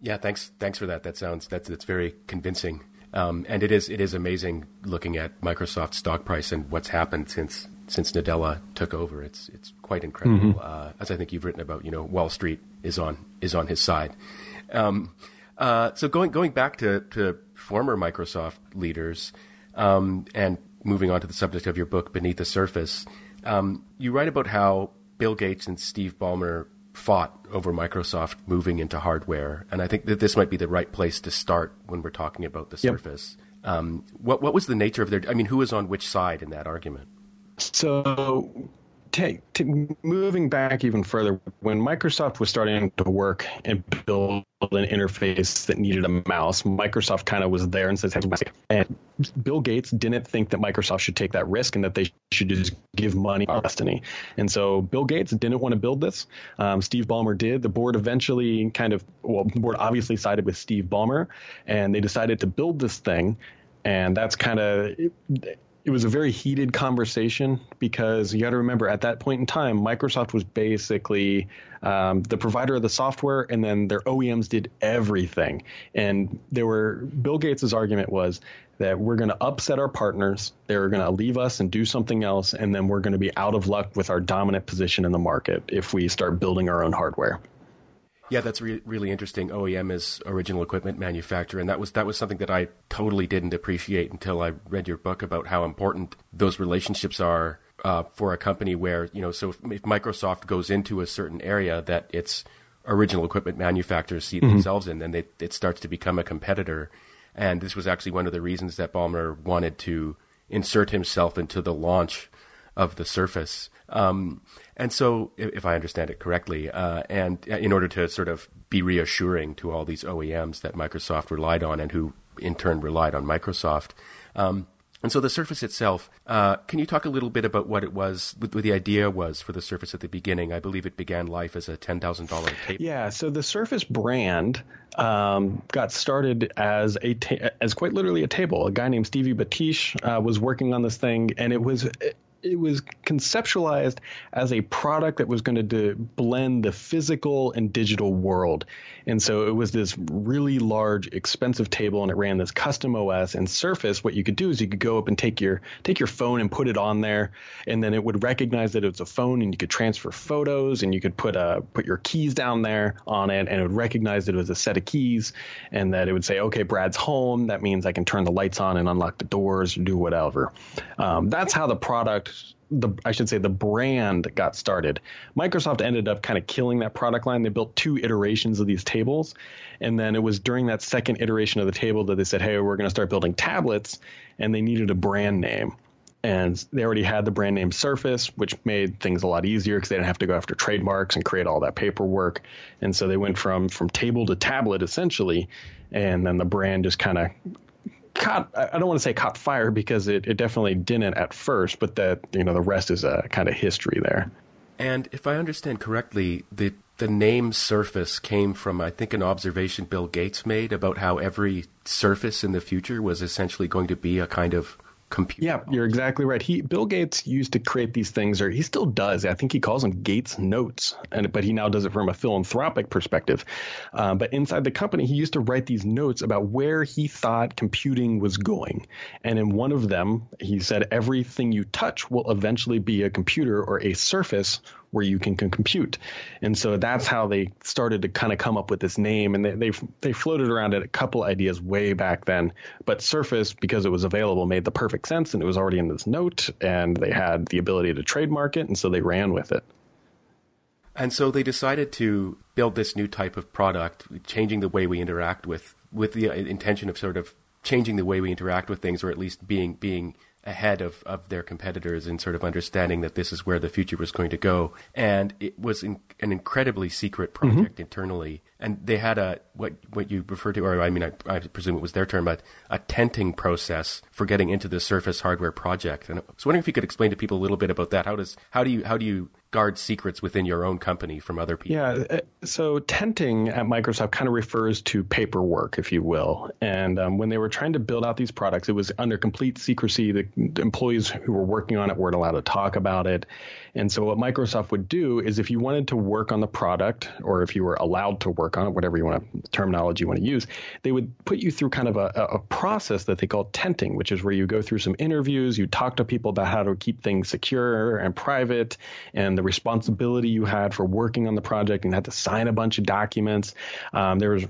Yeah, thanks thanks for that. That sounds that's that's very convincing. Um, and it is it is amazing looking at Microsoft's stock price and what's happened since since Nadella took over. It's it's quite incredible. Mm-hmm. Uh, as I think you've written about, you know, Wall Street is on is on his side. Um, uh, so going going back to, to former Microsoft leaders um, and moving on to the subject of your book, Beneath the Surface, um, you write about how Bill Gates and Steve Ballmer fought over Microsoft moving into hardware, and I think that this might be the right place to start when we're talking about the yep. Surface. Um, what what was the nature of their? I mean, who was on which side in that argument? So take, moving back even further, when Microsoft was starting to work and build an interface that needed a mouse, Microsoft kind of was there and says, and Bill Gates didn't think that Microsoft should take that risk and that they should just give money to Destiny. And so Bill Gates didn't want to build this. Um, Steve Ballmer did. The board eventually kind of, well, the board obviously sided with Steve Ballmer, and they decided to build this thing. And that's kind of it was a very heated conversation because you got to remember at that point in time, Microsoft was basically um, the provider of the software, and then their OEMs did everything. And there were Bill Gates's argument was that we're going to upset our partners, they're going to leave us and do something else, and then we're going to be out of luck with our dominant position in the market if we start building our own hardware. Yeah, that's re- really interesting. OEM is original equipment manufacturer, and that was that was something that I totally didn't appreciate until I read your book about how important those relationships are uh, for a company. Where you know, so if, if, Microsoft goes into a certain area that its original equipment manufacturers see mm-hmm. themselves in, then they, it starts to become a competitor. And this was actually one of the reasons that Ballmer wanted to insert himself into the launch of the Surface. Um, and so, if, I understand it correctly, uh, and in order to sort of be reassuring to all these OEMs that Microsoft relied on and who in turn relied on Microsoft. Um, and so the Surface itself, uh, can you talk a little bit about what it was, what, the idea was for the Surface at the beginning? I believe it began life as a $10,000 table. Yeah, so the Surface brand um, got started as a ta- as quite literally a table. A guy named Stevie Bathiche uh, was working on this thing, and it was it was conceptualized as a product that was going to blend the physical and digital world. And so it was this really large, expensive table, and it ran this custom OS and Surface. What you could do is you could go up and take your take your phone and put it on there, and then it would recognize that it was a phone, and you could transfer photos, and you could put uh put your keys down there on it, and it would recognize that it was a set of keys, and that it would say, okay, Brad's home. That means I can turn the lights on and unlock the doors or do whatever. Um, that's how the product the I should say the brand got started. Microsoft ended up kind of killing that product line. They built two iterations of these tables, and then it was during that second iteration of the table that they said, "Hey, we're going to start building tablets," and they needed a brand name. And they already had the brand name Surface, which made things a lot easier because they didn't have to go after trademarks and create all that paperwork. And so they went from from table to tablet essentially, and then the brand just kind of caught I don't want to say caught fire because it, it definitely didn't at first, but that you know the rest is a kind of history there. And if I understand correctly, the the name Surface came from I think an observation Bill Gates made about how every surface in the future was essentially going to be a kind of computer. Yeah, you're exactly right. He Bill Gates used to create these things, or he still does. I think he calls them Gates notes, and but he now does it from a philanthropic perspective. Uh, but inside the company, he used to write these notes about where he thought computing was going. And in one of them, he said, "Everything you touch will eventually be a computer or a surface where you can, can compute. And so that's how they started to kind of come up with this name. And they, they, they floated around at a couple ideas way back then. But Surface, because it was available, made the perfect sense. And it was already in this note. And they had the ability to trademark it. And so they ran with it. And so they decided to build this new type of product, changing the way we interact with, with the uh, intention of sort of changing the way we interact with things, or at least being being ahead of, of their competitors in sort of understanding that this is where the future was going to go. And it was in, an incredibly secret mm-hmm. project mm-hmm. internally. And they had a, what, what you refer to, or I mean, I, I presume it was their term, but a tenting process for getting into the Surface hardware project. And I was wondering if you could explain to people a little bit about that. How does, how do you, how do you guard secrets within your own company from other people. Yeah. Uh, so tenting at Microsoft kind of refers to paperwork, if you will. And um, when they were trying to build out these products, it was under complete secrecy. The, employees who were working on it weren't allowed to talk about it. And so what Microsoft would do is if you wanted to work on the product or if you were allowed to work on it, whatever you want to, terminology you want to use, they would put you through kind of a, a process that they call tenting, which is where you go through some interviews, you talk to people about how to keep things secure and private and the responsibility you had for working on the project and had to sign a bunch of documents. Um, there was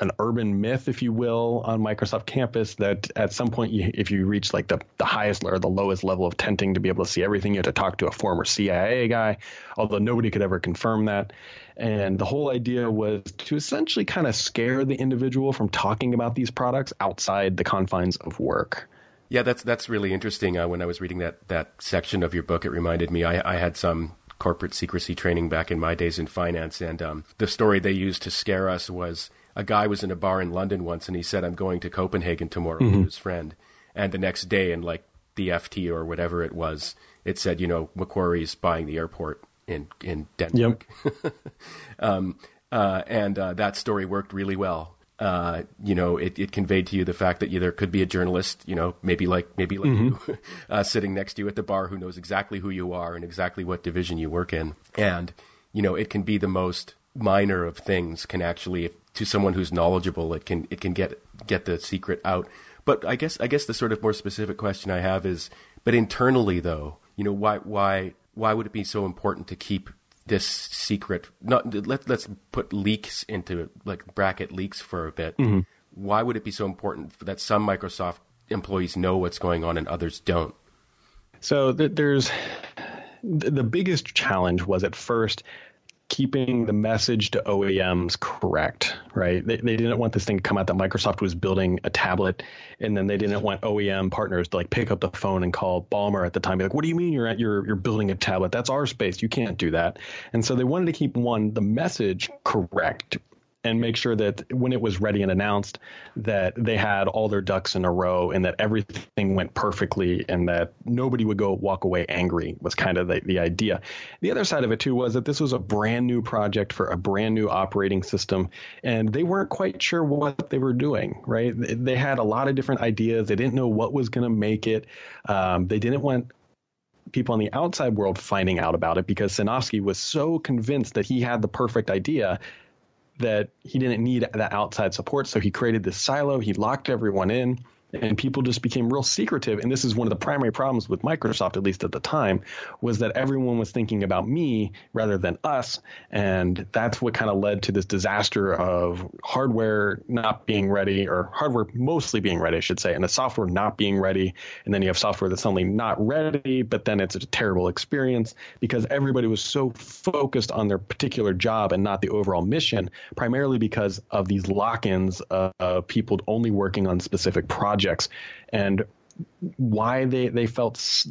an urban myth, if you will, on Microsoft campus that at some point, you, if you reach like the, the highest or the lowest level of tenting to be able to see everything, you had to talk to a former CIA guy, although nobody could ever confirm that. And the whole idea was to essentially kind of scare the individual from talking about these products outside the confines of work. Yeah, that's that's really interesting. Uh, when I was reading that that section of your book, it reminded me I, I had some corporate secrecy training back in my days in finance, and um, the story they used to scare us was a guy was in a bar in London once, and he said, "I'm going to Copenhagen tomorrow mm-hmm. with his friend," and the next day, in like the FT or whatever it was, it said, you know, Macquarie's buying the airport in in Denmark. Yep. (laughs) um, uh, and uh, that story worked really well uh, you know, it, it, conveyed to you the fact that you, there could be a journalist, you know, maybe like maybe like mm-hmm. you, (laughs) uh, sitting next to you at the bar who knows exactly who you are and exactly what division you work in, and you know, it can be the most minor of things can actually, if, to someone who's knowledgeable, it can it can get get the secret out. But I guess I guess the sort of more specific question I have is, but internally though, you know, why why why would it be so important to keep this secret not let let's put leaks into like bracket leaks for a bit. Mm-hmm. Why would it be so important that some Microsoft employees know what's going on and others don't? So th- there's the biggest challenge was at first keeping the message to OEMs correct, right? They, they didn't want this thing to come out that Microsoft was building a tablet, and then they didn't want OEM partners to like pick up the phone and call Ballmer at the time, be like, "What do you mean you're at you're you're building a tablet? That's our space. You can't do that." And so they wanted to keep one the message correct and make sure that when it was ready and announced that they had all their ducks in a row and that everything went perfectly and that nobody would go walk away angry was kind of the, the idea. The other side of it too was that this was a brand new project for a brand new operating system and they weren't quite sure what they were doing right? They had a lot of different ideas. They didn't know what was going to make it. Um, they didn't want people in the outside world finding out about it because Sinofsky was so convinced that he had the perfect idea that he didn't need that outside support. So he created this silo. He locked everyone in and people just became real secretive. And this is one of the primary problems with Microsoft, at least at the time, was that everyone was thinking about me rather than us. And that's what kind of led to this disaster of hardware not being ready, or hardware mostly being ready, I should say, and the software not being ready. And then you have software that's suddenly not ready, but then it's a terrible experience because everybody was so focused on their particular job and not the overall mission, primarily because of these lock ins of people only working on specific projects projects and why they, they felt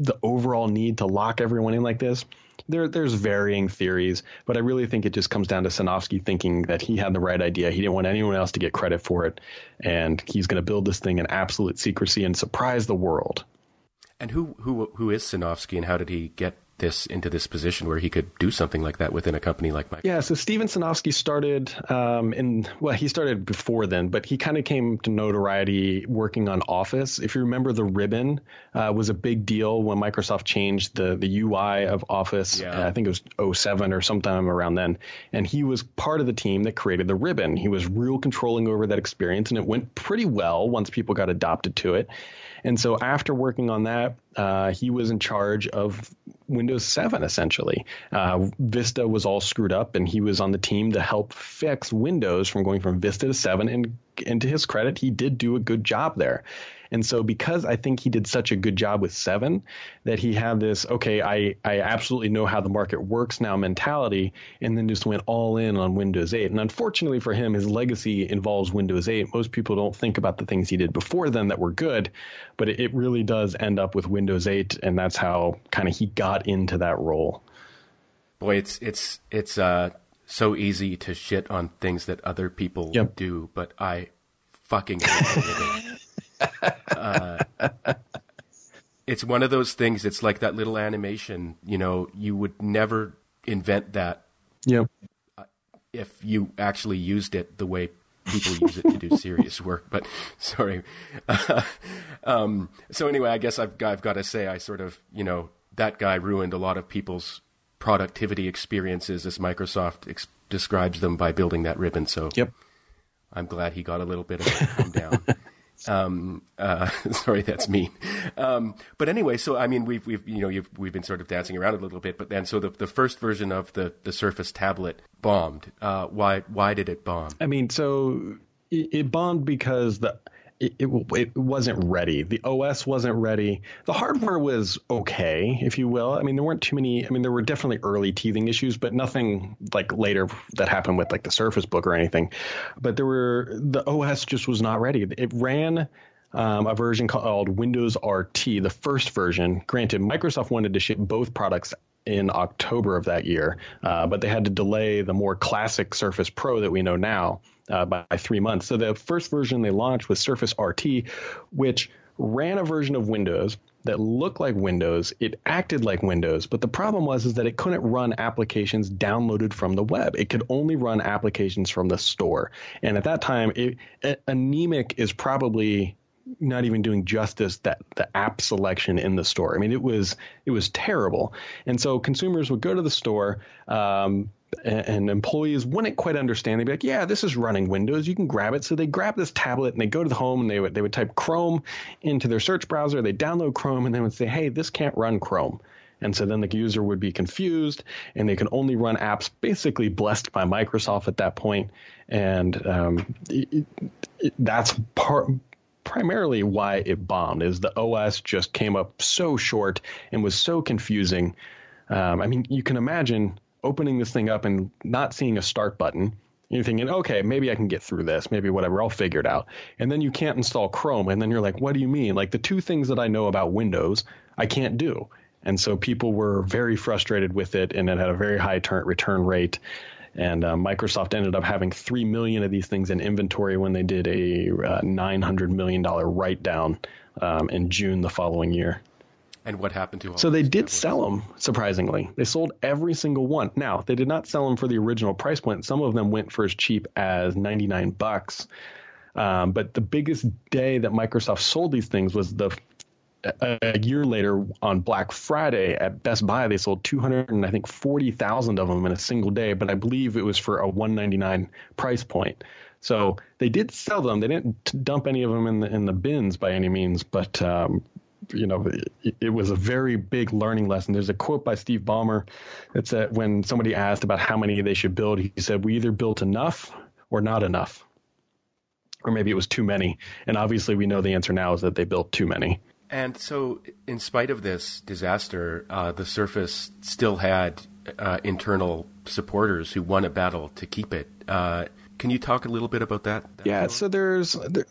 the overall need to lock everyone in like this. There, there's varying theories, but I really think it just comes down to Sinofsky thinking that he had the right idea. He didn't want anyone else to get credit for it, and he's going to build this thing in absolute secrecy and surprise the world. And who who who is Sinofsky, and how did he get this into this position where he could do something like that within a company like Microsoft? Yeah, so Steven Sinofsky started um, in well, he started before then, but he kind of came to notoriety working on Office. If you remember, the ribbon uh, was a big deal when Microsoft changed the the UI of Office. Yeah. Uh, I think it was 07 or sometime around then, and he was part of the team that created the ribbon. He was real controlling over that experience, and it went pretty well once people got adopted to it. And so after working on that, uh, he was in charge of Windows 7 essentially. Uh, Vista was all screwed up, and he was on the team to help fix Windows from going from Vista to 7. And, and to his credit, he did do a good job there. And so because I think he did such a good job with seven that he had this, okay, I, I absolutely know how the market works now mentality, and then just went all in on Windows 8. And unfortunately for him, his legacy involves Windows 8. Most people don't think about the things he did before then that were good, but it, it really does end up with Windows 8, and that's how kind of he got into that role. Boy, it's it's it's uh so easy to shit on things that other people yep. do, but I fucking uh, it's one of those things. It's like that little animation. You know, you would never invent that. Yeah. Uh, if you actually used it the way people use it to do serious work. But (laughs) sorry. um, so anyway, I guess I've I've got to say I sort of you know that guy ruined a lot of people's productivity experiences as Microsoft ex- describes them by building that ribbon. So yep. I'm glad he got a little bit of a come down. (laughs) Um, uh, (laughs) sorry, that's mean. Um, but anyway, so I mean, we've we've you know we've been sort of dancing around a little bit, but then so the the first version of the the Surface tablet bombed. Uh, why why did it bomb? I mean, so it, it bombed because the it, it, it, wasn't ready. The OS wasn't ready. The hardware was okay, if you will. I mean, there weren't too many. I mean, there were definitely early teething issues, but nothing like later that happened with like the Surface Book or anything. But there were the OS just was not ready. It ran. Um, a version called Windows RT, the first version. Granted, Microsoft wanted to ship both products in October of that year, uh, but they had to delay the more classic Surface Pro that we know now uh, by, three months. So the first version they launched was Surface RT, which ran a version of Windows that looked like Windows. It acted like Windows, but the problem was is that it couldn't run applications downloaded from the web. It could only run applications from the store. And at that time, it, anemic is probably not even doing justice that the app selection in the store. I mean, it was it was terrible. And so consumers would go to the store. Um, and employees wouldn't quite understand. They'd be like, "Yeah, this is running Windows. You can grab it." So they grab this tablet and they go to the home and they would they would type Chrome into their search browser. They download Chrome and they would say, "Hey, this can't run Chrome." And so then the user would be confused, and they can only run apps basically blessed by Microsoft at that point. And um, it, it, that's part primarily why it bombed is the OS just came up so short and was so confusing. Um, I mean, you can imagine opening this thing up and not seeing a start button. You're thinking, okay, maybe I can get through this, maybe whatever, I'll figure it out. And then you can't install Chrome, and then you're like, what do you mean? Like the two things that I know about Windows, I can't do. And so people were very frustrated with it, and it had a very high turn, return rate. And uh, Microsoft ended up having three million of these things in inventory when they did a uh, nine hundred million dollar write down um, in June the following year. And what happened to all So they did tablets? sell them, surprisingly. They sold every single one. Now, they did not sell them for the original price point. Some of them went for as cheap as 99 bucks. Um, but the biggest day that Microsoft sold these things was the a year later on Black Friday at Best Buy, they sold 200 and I think 40,000 of them in a single day, but I believe it was for a 199 price point. So they did sell them. They didn't dump any of them in the in the bins by any means, but um, you know, it, it, was a very big learning lesson. There's a quote by Steve Ballmer that said when somebody asked about how many they should build, he said, "We either built enough or not enough." Or maybe it was too many. And obviously, we know the answer now is that they built too many. And so, in spite of this disaster, uh, the Surface still had uh, internal supporters who won a battle to keep it. Uh, can you talk a little bit about that? that yeah, so there's there,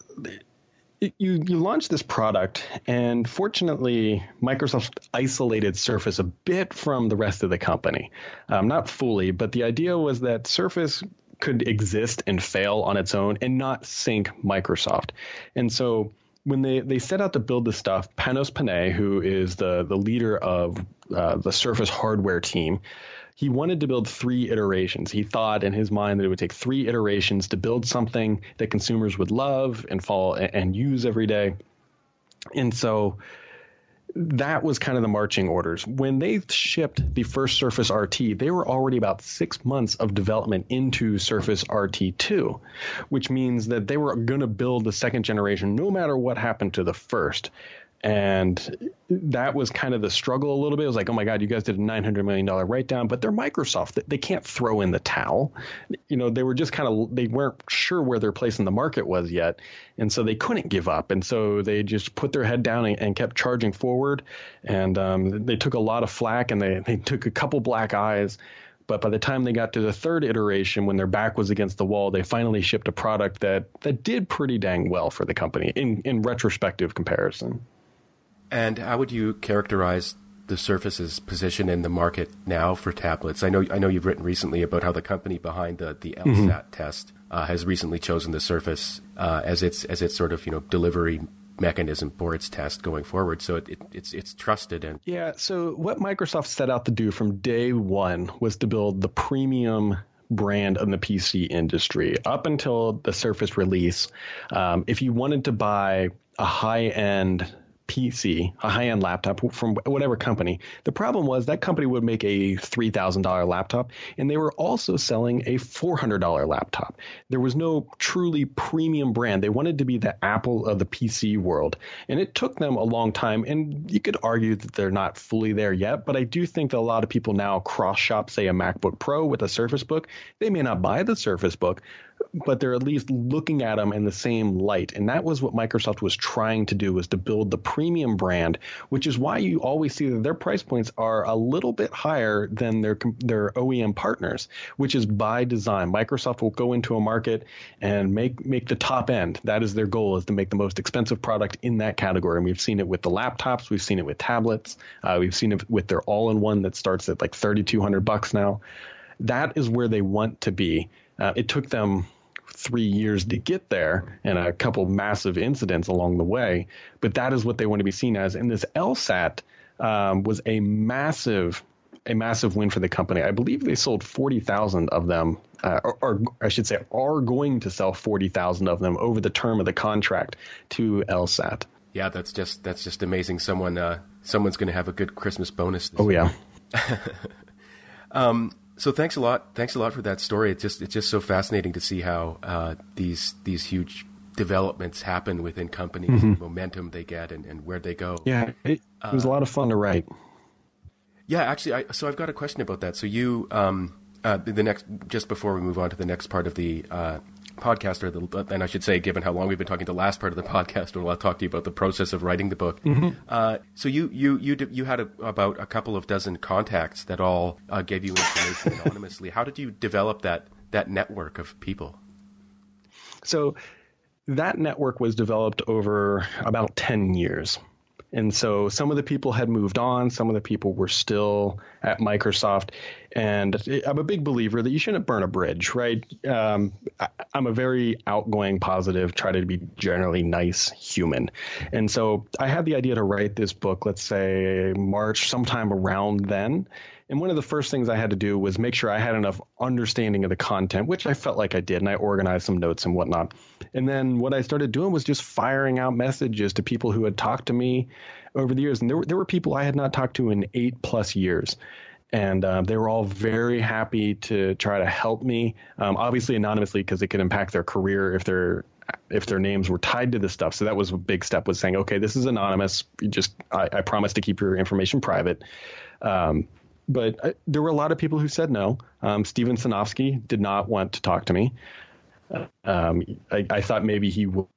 you you launched this product, and fortunately, Microsoft isolated Surface a bit from the rest of the company. Um, not fully, but the idea was that Surface could exist and fail on its own and not sink Microsoft. And so when they, they set out to build this stuff, Panos Panay, who is the, the leader of uh, the Surface hardware team, he wanted to build three iterations. He thought in his mind that it would take three iterations to build something that consumers would love and fall and use every day. And so that was kind of the marching orders. When they shipped the first Surface RT, they were already about six months of development into Surface RT2, which means that they were going to build the second generation no matter what happened to the first and that was kind of the struggle a little bit. It was like, oh my God, you guys did a nine hundred million dollar write down, but they're Microsoft. They can't throw in the towel. You know, they were just kind of they weren't sure where their place in the market was yet, and so they couldn't give up, and so they just put their head down and, and kept charging forward. And um, they took a lot of flack, and they they took a couple black eyes. But by the time they got to the third iteration, when their back was against the wall, they finally shipped a product that that did pretty dang well for the company in in retrospective comparison. And how would you characterize the Surface's position in the market now for tablets? I know I know you've written recently about how the company behind the the LSAT mm-hmm. test uh, has recently chosen the Surface uh, as its as its sort of you know delivery mechanism for its test going forward. So it, it, it's it's trusted and yeah. So what Microsoft set out to do from day one was to build the premium brand in the PC industry. Up until the Surface release, um, if you wanted to buy a high end PC, a high end laptop from whatever company. The problem was that company would make a $3,000 laptop, and they were also selling a $400 laptop. There was no truly premium brand. They wanted to be the Apple of the PC world. And it took them a long time. And you could argue that they're not fully there yet, but I do think that a lot of people now cross shop, say, a MacBook Pro with a Surface Book. They may not buy the Surface Book, but they're at least looking at them in the same light. And that was what Microsoft was trying to do was to build the premium brand, which is why you always see that their price points are a little bit higher than their their OEM partners, which is by design. Microsoft will go into a market and make make the top end. That is their goal is to make the most expensive product in that category. And we've seen it with the laptops, we've seen it with tablets, uh, we've seen it with their all-in-one that starts at like 3200 bucks now. That is where they want to be uh, it took them three years to get there and a couple massive incidents along the way, but that is what they want to be seen as. And this LSAT um, was a massive a massive win for the company. I believe they sold 40,000 of them, uh, or, or, I should say, are going to sell 40,000 of them over the term of the contract to LSAT. Yeah, that's just that's just amazing. Someone uh, someone's going to have a good Christmas bonus. Oh yeah. (laughs) um, so thanks a lot. Thanks a lot for that story. It's just it's just so fascinating to see how uh, these these huge developments happen within companies, mm-hmm. momentum they get, and, and where they go. Yeah, it, it was uh, a lot of fun to write. Yeah, actually, I, so I've got a question about that. So you, um, uh, the next, just before we move on to the next part of the podcast, or the, and I should say, given how long we've been talking, the last part of the podcast, where I'll talk to you about the process of writing the book. Mm-hmm. Uh, so you you you you had a, about a couple of dozen contacts that all uh, gave you information anonymously. How did you develop that that network of people? So that network was developed over about ten years. And so some of the people had moved on, some of the people were still at Microsoft. And I'm a big believer that you shouldn't burn a bridge, right? Um, I, am a very outgoing, positive, try to be generally nice human. And so I had the idea to write this book, let's say March, sometime around then. And one of the first things I had to do was make sure I had enough understanding of the content, which I felt like I did, and I organized some notes and whatnot. And then what I started doing was just firing out messages to people who had talked to me over the years. And there were, there were people I had not talked to in eight plus years. And uh, they were all very happy to try to help me, um, obviously anonymously because it could impact their career if they're if their names were tied to this stuff. So that was a big step was saying, okay, this is anonymous. You just I, I promise to keep your information private. Um, but I, there were a lot of people who said no. Um, Steven Sinofsky did not want to talk to me. Um, I, I, thought maybe he would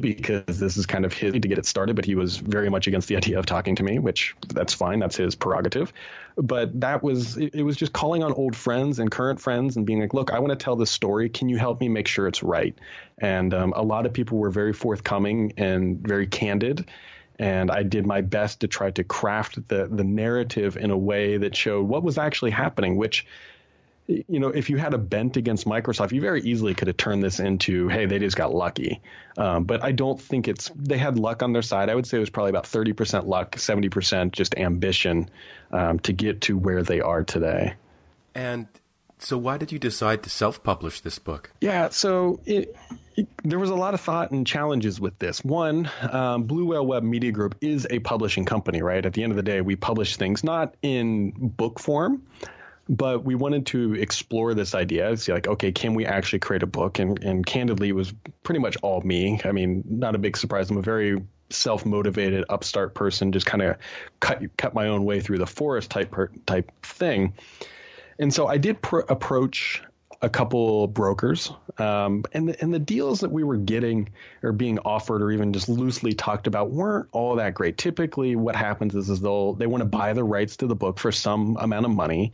because this is kind of his to get it started, but he was very much against the idea of talking to me, which that's fine. That's his prerogative. But that was, it, it was just calling on old friends and current friends and being like, look, I want to tell this story. Can you help me make sure it's right? And um, a lot of people were very forthcoming and very candid and I did my best to try to craft the the narrative in a way that showed what was actually happening. Which, you know, if you had a bent against Microsoft, you very easily could have turned this into, hey, they just got lucky. Um, but I don't think it's they had luck on their side. I would say it was probably about thirty percent luck, seventy percent just ambition um, to get to where they are today. And so, why did you decide to self-publish this book? Yeah, so it, it, there was a lot of thought and challenges with this. One, um, Blue Whale Web Media Group is a publishing company, right? At the end of the day, we publish things not in book form, but we wanted to explore this idea. See, like, okay, can we actually create a book? And, and candidly, it was pretty much all me. I mean, not a big surprise. I'm a very self-motivated upstart person, just kind of cut cut my own way through the forest type type thing. And so I did pr- approach a couple brokers, um, and the, and the deals that we were getting or being offered or even just loosely talked about weren't all that great. Typically, what happens is, is they'll they want to buy the rights to the book for some amount of money,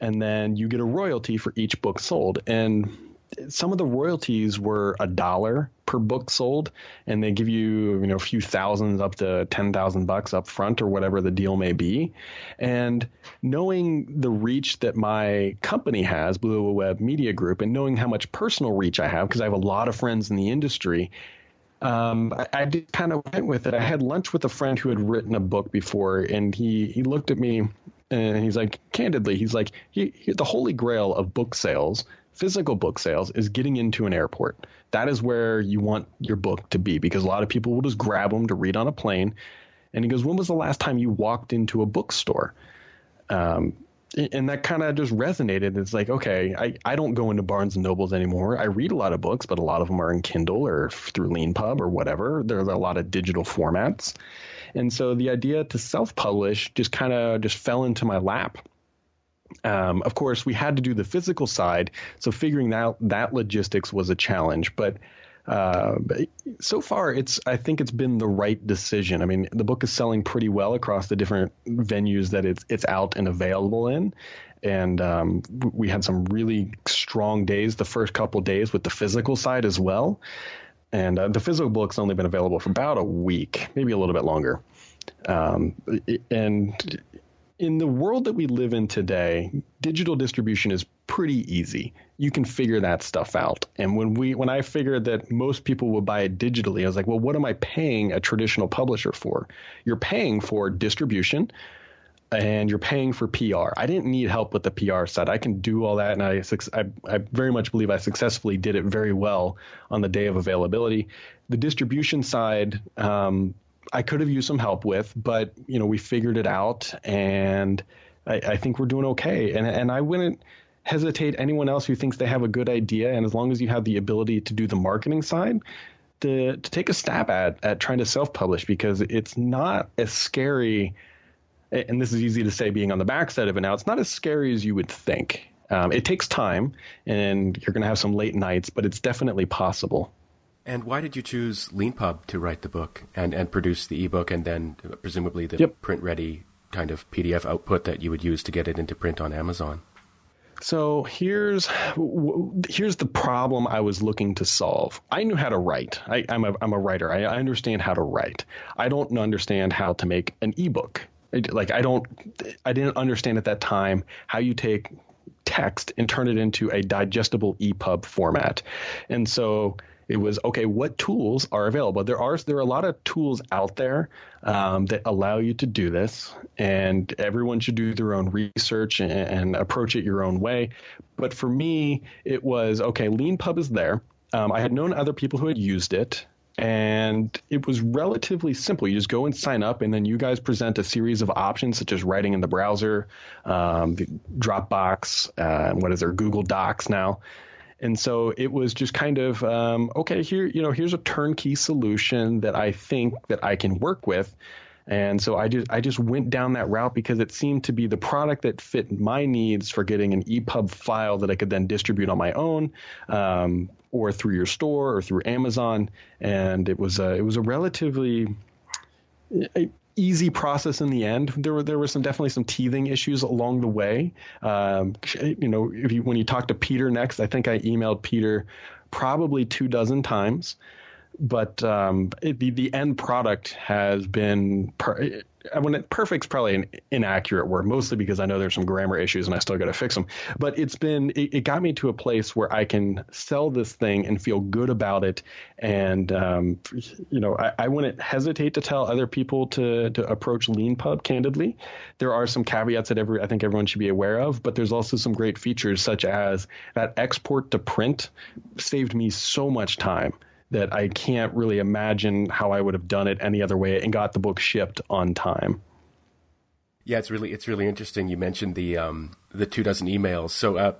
and then you get a royalty for each book sold. And some of the royalties were a dollar per book sold, and they give you you know a few thousands up to ten thousand bucks up front or whatever the deal may be. And knowing the reach that my company has, Blue Web Media Group, and knowing how much personal reach I have because I have a lot of friends in the industry. Um, I, I kind of went with it. I had lunch with a friend who had written a book before, and he he looked at me And he's like, candidly, he's like, he, he, the holy grail of book sales, physical book sales, is getting into an airport. That is where you want your book to be because a lot of people will just grab them to read on a plane. And he goes, when was the last time you walked into a bookstore? Um, and that kind of just resonated. It's like, okay, I, I don't go into Barnes and Nobles anymore. I read a lot of books, but a lot of them are in Kindle or through Leanpub or whatever. There's a lot of digital formats. And so the idea to self publish just kind of just fell into my lap. Um, of course, we had to do the physical side, so figuring out that logistics was a challenge. But uh, so far, it's I think it's been the right decision. I mean, the book is selling pretty well across the different venues that it's it's out and available in, and um, we had some really strong days the first couple days with the physical side as well. And uh, the physical book's only been available for about a week, maybe a little bit longer. Um, and in the world that we live in today, digital distribution is pretty easy. You can figure that stuff out. And when we when I figured that most people would buy it digitally, I was like, well, what am I paying a traditional publisher for? You're paying for distribution and you're paying for PR. I didn't need help with the PR side. I can do all that, and I, I, I very much believe I successfully did it very well on the day of availability. The distribution side, um, I could have used some help with, but you know we figured it out, and I, I think we're doing okay. And and I wouldn't hesitate anyone else who thinks they have a good idea, and as long as you have the ability to do the marketing side, to to take a stab at at trying to self publish because it's not as scary. And this is easy to say being on the backside of it now. It's not as scary as you would think. Um, it takes time, and you're going to have some late nights, but it's definitely possible. And why did you choose Leanpub to write the book and, and produce the ebook and then presumably the yep. print ready kind of PDF output that you would use to get it into print on Amazon? So here's here's the problem I was looking to solve. I knew how to write. I, am a I'm a writer. I, I, understand how to write. I don't understand how to make an ebook. Like I don't I didn't understand at that time how you take text and turn it into a digestible EPUB format. And so it was okay. What tools are available? There are there are a lot of tools out there um, that allow you to do this, and everyone should do their own research and, and approach it your own way. But for me, it was okay. Leanpub is there. Um, I had known other people who had used it, and it was relatively simple. You just go and sign up, and then you guys present a series of options, such as writing in the browser, um, the Dropbox, uh, what is there, Google Docs now. And so it was just kind of um, okay. Here, you know, here's a turnkey solution that I think that I can work with. And so I just I just went down that route because it seemed to be the product that fit my needs for getting an EPUB file that I could then distribute on my own, um, or through your store or through Amazon. And it was a, it was a relatively easy process in the end. There were there were some definitely some teething issues along the way. Um, you know, if you, when you talk to Peter next, I think I emailed Peter probably two dozen times, but um, it, the the end product has been when it, perfect's probably an inaccurate word, mostly because I know there's some grammar issues and I still got to fix them. But it's been it, it, got me to a place where I can sell this thing and feel good about it. And um, you know, I, I, wouldn't hesitate to tell other people to to approach Leanpub candidly. There are some caveats that every I think everyone should be aware of, but there's also some great features such as that export to print saved me so much time that I can't really imagine how I would have done it any other way and got the book shipped on time. Yeah, it's really it's really interesting. You mentioned the um, the two dozen emails. So uh,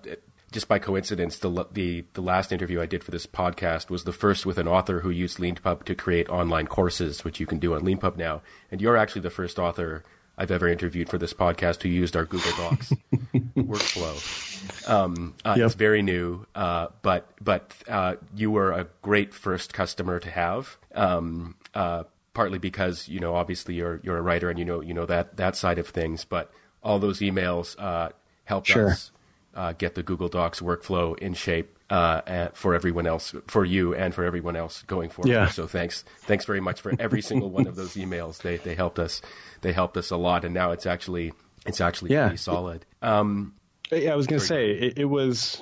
just by coincidence, the, the the last interview I did for this podcast was the first with an author who used Leanpub to create online courses, which you can do on Leanpub now. And you're actually the first author I've ever interviewed for this podcast who used our Google Docs (laughs) workflow. Um, uh, yep. It's very new, uh, but but uh, you were a great first customer to have. Um, uh, partly because you know obviously you're you're a writer and you know you know that that side of things, but all those emails uh, helped sure. us uh, get the Google Docs workflow in shape uh, for everyone else, for you and for everyone else going forward. Yeah. So thanks, thanks very much for every single one of those emails. They they helped us, they helped us a lot, and now it's actually it's actually yeah. pretty solid. Um, yeah, I was going to say it, it, was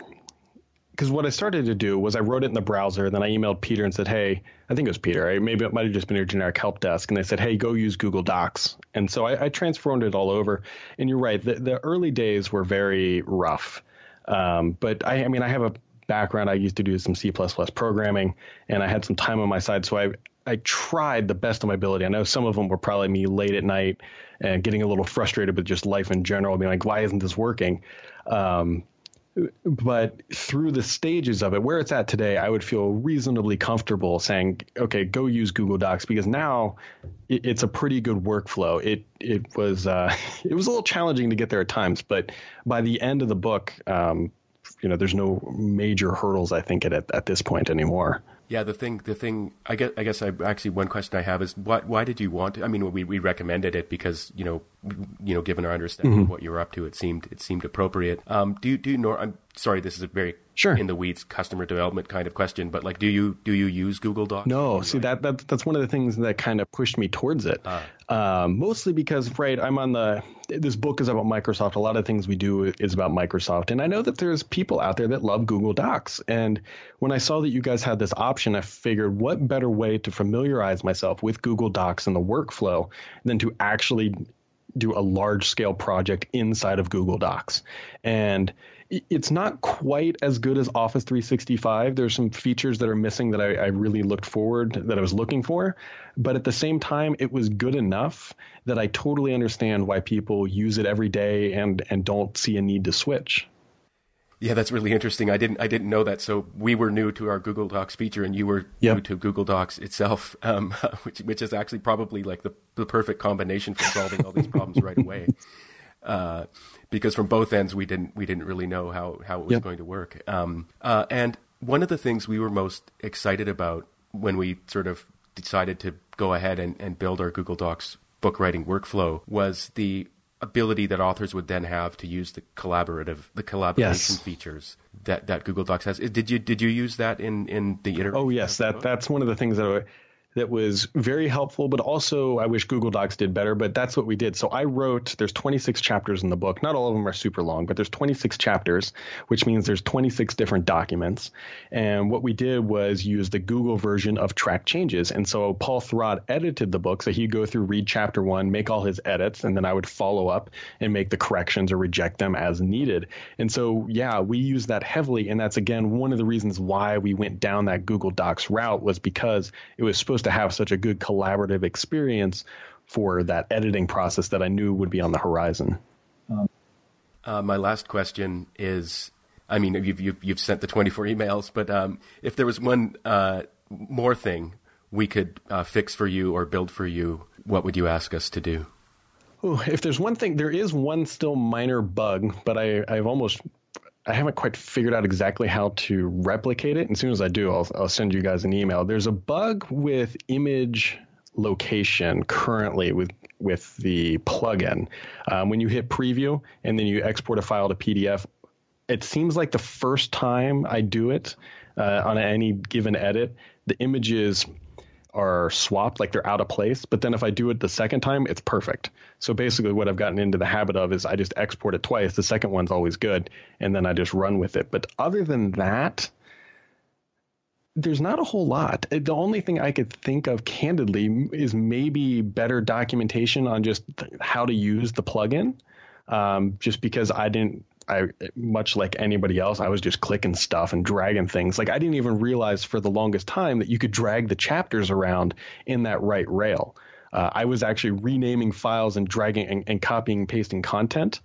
because what I started to do was I wrote it in the browser, then I emailed Peter and said, "Hey, I think it was Peter. Right? Maybe it might have just been your generic help desk." And they said, "Hey, go use Google Docs." And so I, I transformed it all over. And you're right, the, the early days were very rough. Um, but I, I mean, I have a background. I used to do some C++ programming, and I had some time on my side, so I I tried the best of my ability. I know some of them were probably me late at night and getting a little frustrated with just life in general, being like, "Why isn't this working?" Um, but through the stages of it, where it's at today, I would feel reasonably comfortable saying, "Okay, go use Google Docs," because now it's a pretty good workflow. It it was uh, (laughs) it was a little challenging to get there at times, but by the end of the book, um, you know, there's no major hurdles I think at at this point anymore. Yeah, the thing, the thing, I guess, I guess, I actually one question I have is why, why did you want? To, I mean, we we recommended it because you know, you know, given our understanding mm-hmm. of what you were up to, it seemed it seemed appropriate. Um, do you do you know? I'm sorry, this is a very sure in the weeds customer development kind of question, but like, do you do you use Google Docs? No, see that that that's one of the things that kind of pushed me towards it. Uh, um, mostly because right, I'm on the this book is about Microsoft. A lot of things we do is about Microsoft, and I know that there's people out there that love Google Docs. And when I saw that you guys had this option, I figured what better way to familiarize myself with Google Docs and the workflow than to actually do a large scale project inside of Google Docs. And it's not quite as good as Office 365. There's some features that are missing that I, I, really looked forward that I was looking for, but at the same time, it was good enough that I totally understand why people use it every day and and don't see a need to switch. Yeah, that's really interesting. I didn't I didn't know that. So we were new to our Google Docs feature, and you were yep. new to Google Docs itself, um, (laughs) which which is actually probably like the the perfect combination for solving all these problems right away. (laughs) Uh, because from both ends we didn't we didn't really know how how it was yep. going to work. Um, uh, and one of the things we were most excited about when we sort of decided to go ahead and, and build our Google Docs book writing workflow was the ability that authors would then have to use the collaborative the collaboration yes. features that, that Google Docs has. Did you did you use that in in the iteration? Oh yes, that that's one of the things that that was very helpful, but also I wish Google Docs did better, but that's what we did. So I wrote, there's 26 chapters in the book. Not all of them are super long, but there's 26 chapters, which means there's 26 different documents. And what we did was use the Google version of track changes. And so Paul Thurrott edited the book. So he'd go through, read chapter one, make all his edits, and then I would follow up and make the corrections or reject them as needed. And so, yeah, we use that heavily. And that's again, one of the reasons why we went down that Google Docs route was because it was supposed to have such a good collaborative experience for that editing process that I knew would be on the horizon. Uh, my last question is I mean, you've, you've, you've sent the 24 emails, but um, if there was one uh, more thing we could uh, fix for you or build for you, what would you ask us to do? Ooh, if there's one thing, there is one still minor bug, but I, I've almost I haven't quite figured out exactly how to replicate it. And as soon as I do, I'll, I'll send you guys an email. There's a bug with image location currently with with the plugin. Um, when you hit preview and then you export a file to PDF, it seems like the first time I do it uh, on any given edit, the images are swapped, like they're out of place. But then if I do it the second time, it's perfect. So basically, what I've gotten into the habit of is I just export it twice. The second one's always good, and then I just run with it. But other than that, there's not a whole lot. The only thing I could think of candidly is maybe better documentation on just how to use the plugin. Um, just because I didn't I much like anybody else, I was just clicking stuff and dragging things. Like I didn't even realize for the longest time that you could drag the chapters around in that right rail. Uh, I was actually renaming files and dragging and, and copying and pasting content.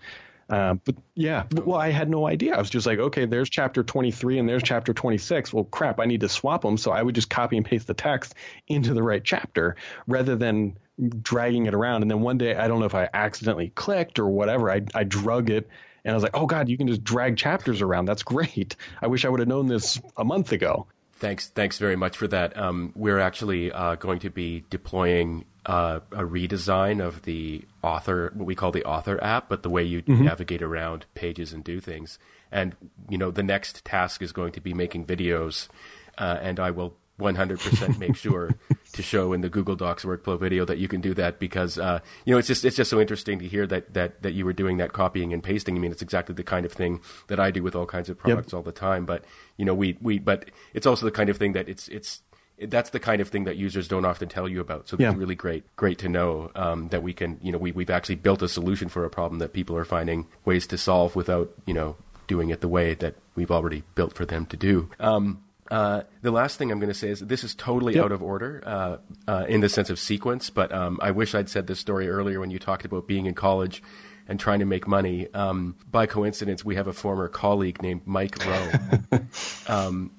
Uh, but yeah, well, I had no idea. I was just like, okay, there's chapter 23 and there's chapter 26. Well, crap, I need to swap them. So I would just copy and paste the text into the right chapter rather than dragging it around. And then one day, I don't know if I accidentally clicked or whatever, I, I drug it and I was like, oh God, you can just drag chapters around. That's great. I wish I would have known this a month ago. Thanks, thanks very much for that. Um, we're actually uh, going to be deploying uh, a redesign of the author, what we call the author app, but the way you mm-hmm. navigate around pages and do things. And you know, the next task is going to be making videos, uh, and I will 100% make sure to show in the Google Docs workflow video that you can do that because uh, you know it's just it's just so interesting to hear that that that you were doing that copying and pasting. I mean, it's exactly the kind of thing that I do with all kinds of products yep. all the time. But you know, we we but it's also the kind of thing that it's it's that's the kind of thing that users don't often tell you about. So yeah. it's really great, great to know um, that we can, you know, we, we've actually built a solution for a problem that people are finding ways to solve without, you know, doing it the way that we've already built for them to do. Um, uh, the last thing I'm going to say is this is totally yep. out of order uh, uh, in the sense of sequence, but um, I wish I'd said this story earlier when you talked about being in college and trying to make money. Um, by coincidence, we have a former colleague named Mike Rowe. (laughs) um,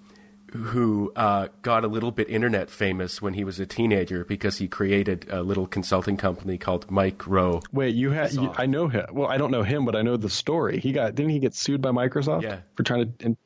who uh, got a little bit internet famous when he was a teenager because he created a little consulting company called Mike Rowe. Wait, you had? I know him. Well, I don't know him, but I know the story. He got didn't he get sued by Microsoft yeah. for trying to?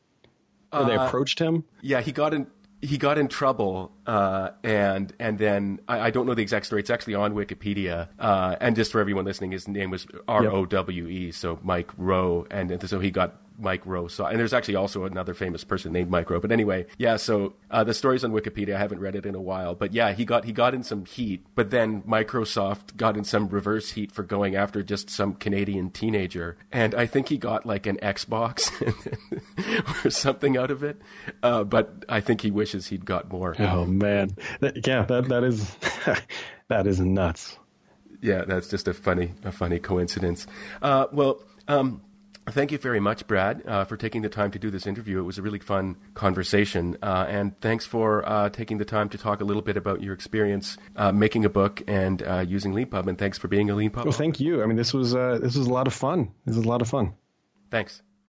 Or they uh, approached him. Yeah, he got in. He got in trouble, uh, and and then I, I, don't know the exact story. It's actually on Wikipedia. Uh, and just for everyone listening, his name was R O W E, so Mike Rowe, and, and so he got MikeRoweSoft. And there's actually also another famous person named Mike Rowe. But anyway, yeah. So uh, the story's on Wikipedia. I haven't read it in a while, but yeah, he got he got in some heat. But then Microsoft got in some reverse heat for going after just some Canadian teenager, and I think he got like an Xbox (laughs) or something out of it. Uh, but I think he wishes he'd got more. Oh man, yeah, that that is (laughs) that is nuts. Yeah, that's just a funny a funny coincidence. Uh, well. Um, Thank you very much, Brad, uh, for taking the time to do this interview. It was a really fun conversation. Uh, and thanks for uh, taking the time to talk a little bit about your experience uh, making a book and uh, using Leanpub. And thanks for being a Leanpub. Well, thank you. I mean, this was, uh, this was a lot of fun. This was a lot of fun. Thanks.